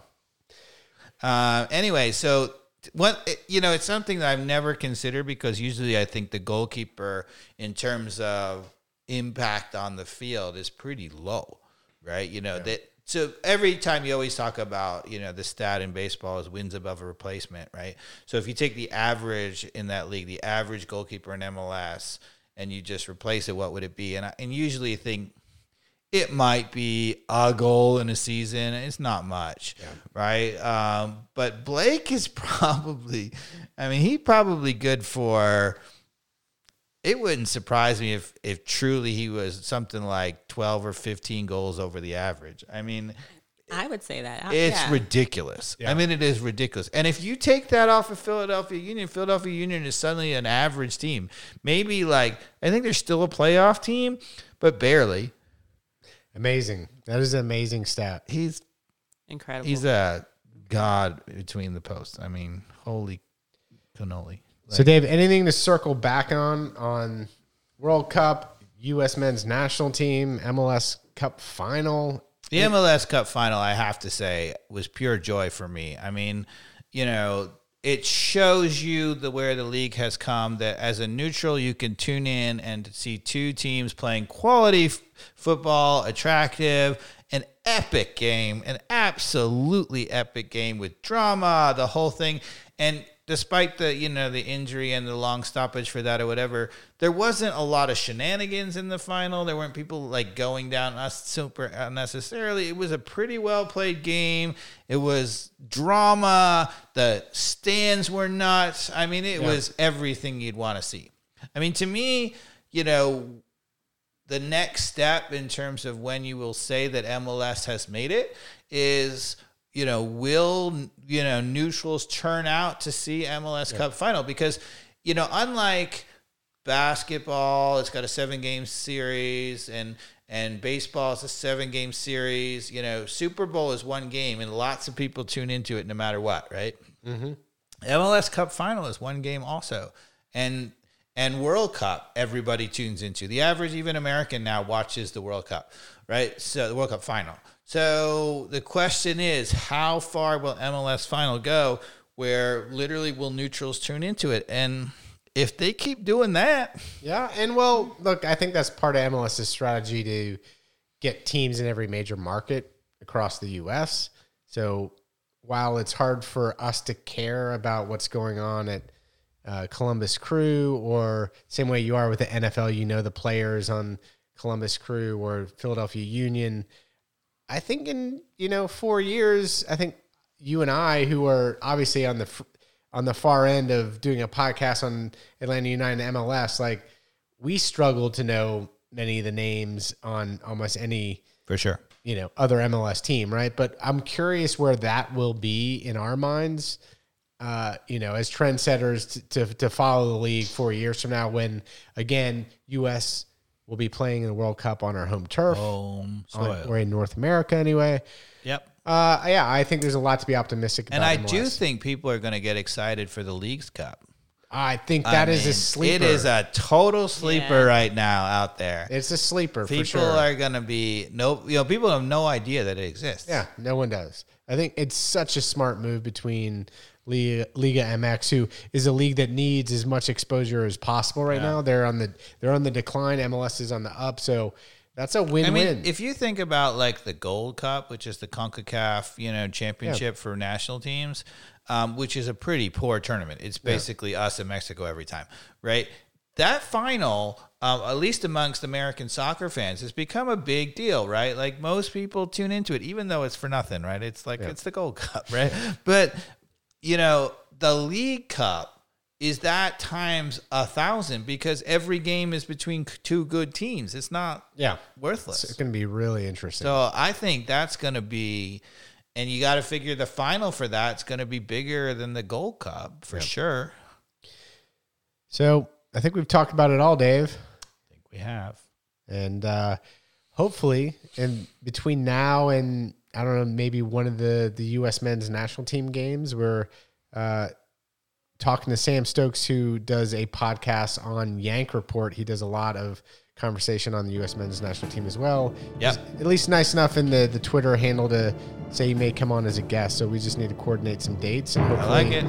Uh, anyway, so what you know, it's something that I've never considered because usually I think the goalkeeper, in terms of impact on the field, is pretty low, right? You know that. So every time you always talk about, you know, the stat in baseball is wins above a replacement, right? So if you take the average in that league, the average goalkeeper in MLS, and you just replace it, what would it be? And I, and usually you think it might be a goal in a season. It's not much, right? Um, but Blake is probably, I mean, he probably good for. It wouldn't surprise me if if truly he was something like twelve or fifteen goals over the average. I mean, I would say that. It's yeah. ridiculous. Yeah. I mean, it is ridiculous. And if you take that off of Philadelphia Union, Philadelphia Union is suddenly an average team. Maybe like I think they're still a playoff team, but barely. Amazing. That is an amazing stat. He's incredible. he's a god between the posts. I mean, holy cannoli. So, Dave, anything to circle back on on World Cup, U.S. men's national team, MLS Cup final? The MLS Cup final, I have to say, was pure joy for me. I mean, you know, it shows you the where the league has come. That as a neutral, you can tune in and see two teams playing quality f- football, attractive, an epic game, an absolutely epic game with drama, the whole thing, and. Despite the you know the injury and the long stoppage for that or whatever, there wasn't a lot of shenanigans in the final. There weren't people like going down us super unnecessarily. It was a pretty well played game. It was drama. The stands were nuts. I mean, it was everything you'd want to see. I mean, to me, you know, the next step in terms of when you will say that MLS has made it is you know will you know neutrals turn out to see MLS Cup final because you know unlike basketball it's got a 7 game series and and baseball is a 7 game series you know Super Bowl is one game and lots of people tune into it no matter what right mm-hmm. MLS Cup final is one game also. And and World Cup, everybody tunes into. The average even American now watches the World Cup, right? So the World Cup final. So the question is, how far will MLS final go where literally will neutrals tune into it? And if they keep doing that, Yeah, and well, look, I think that's part of MLS's strategy to get teams in every major market across the U.S. So while it's hard for us to care about what's going on at uh, Columbus Crew, or same way you are with the NFL, you know the players on Columbus Crew or Philadelphia Union. I think in you know four years, I think you and I, who are obviously on the on the far end of doing a podcast on Atlanta United and MLS, like we struggle to know many of the names on almost any for sure. you know other MLS team, right? But I'm curious where that will be in our minds. Uh, you know, as trendsetters to, to to follow the league four years from now, when again U.S. will be playing in the World Cup on our home turf, Home on- soil. or in North America anyway. Yep. Uh, yeah, I think there's a lot to be optimistic about. And I do think people are going to get excited for the Leagues Cup. I think I that is mean, a sleeper. It is a total sleeper Yeah. right now out there. It's a sleeper people for sure. are going to be no you know people have no idea that it exists Yeah, no one does. I think it's such a smart move between Liga, Liga MX, who is a league that needs as much exposure as possible right now. They're on the they're on the decline. MLS is on the up, so that's a win-win. mean if you think about like the gold cup which is the concacaf you know championship for national teams um, which is a pretty poor tournament. It's basically us and mexico every time right? That final um, at least amongst american soccer fans has become a big deal right? Like most people tune into it even though it's for nothing right? It's like it's the gold cup right? But you know the league cup is that times a thousand because every game is between two good teams it's not yeah, worthless it's going to be really interesting. so I think that's going to be, and you got to figure the final for that's going to be bigger than the Gold Cup for sure. So I think we've talked about it all, Dave, I think we have. and uh, hopefully, in between now and I don't know, maybe one of the the U.S. men's national team games, we're uh, talking to Sam Stokes, who does a podcast on Yank Report. He does a lot of conversation on the U.S. men's national team as well. Yep. He's at least nice enough in the, the Twitter handle to say he may come on as a guest. So we just need to coordinate some dates and I hopefully like it.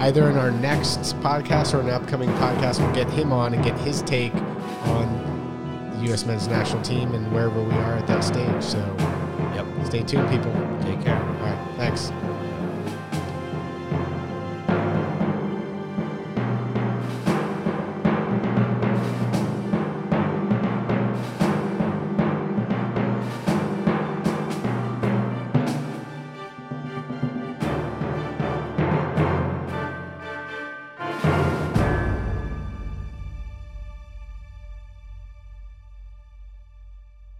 either in our next podcast or an upcoming podcast, we'll get him on and get his take on the U.S. men's national team and wherever we are at that stage. So Yep. stay tuned, people. Take care. All right. Thanks.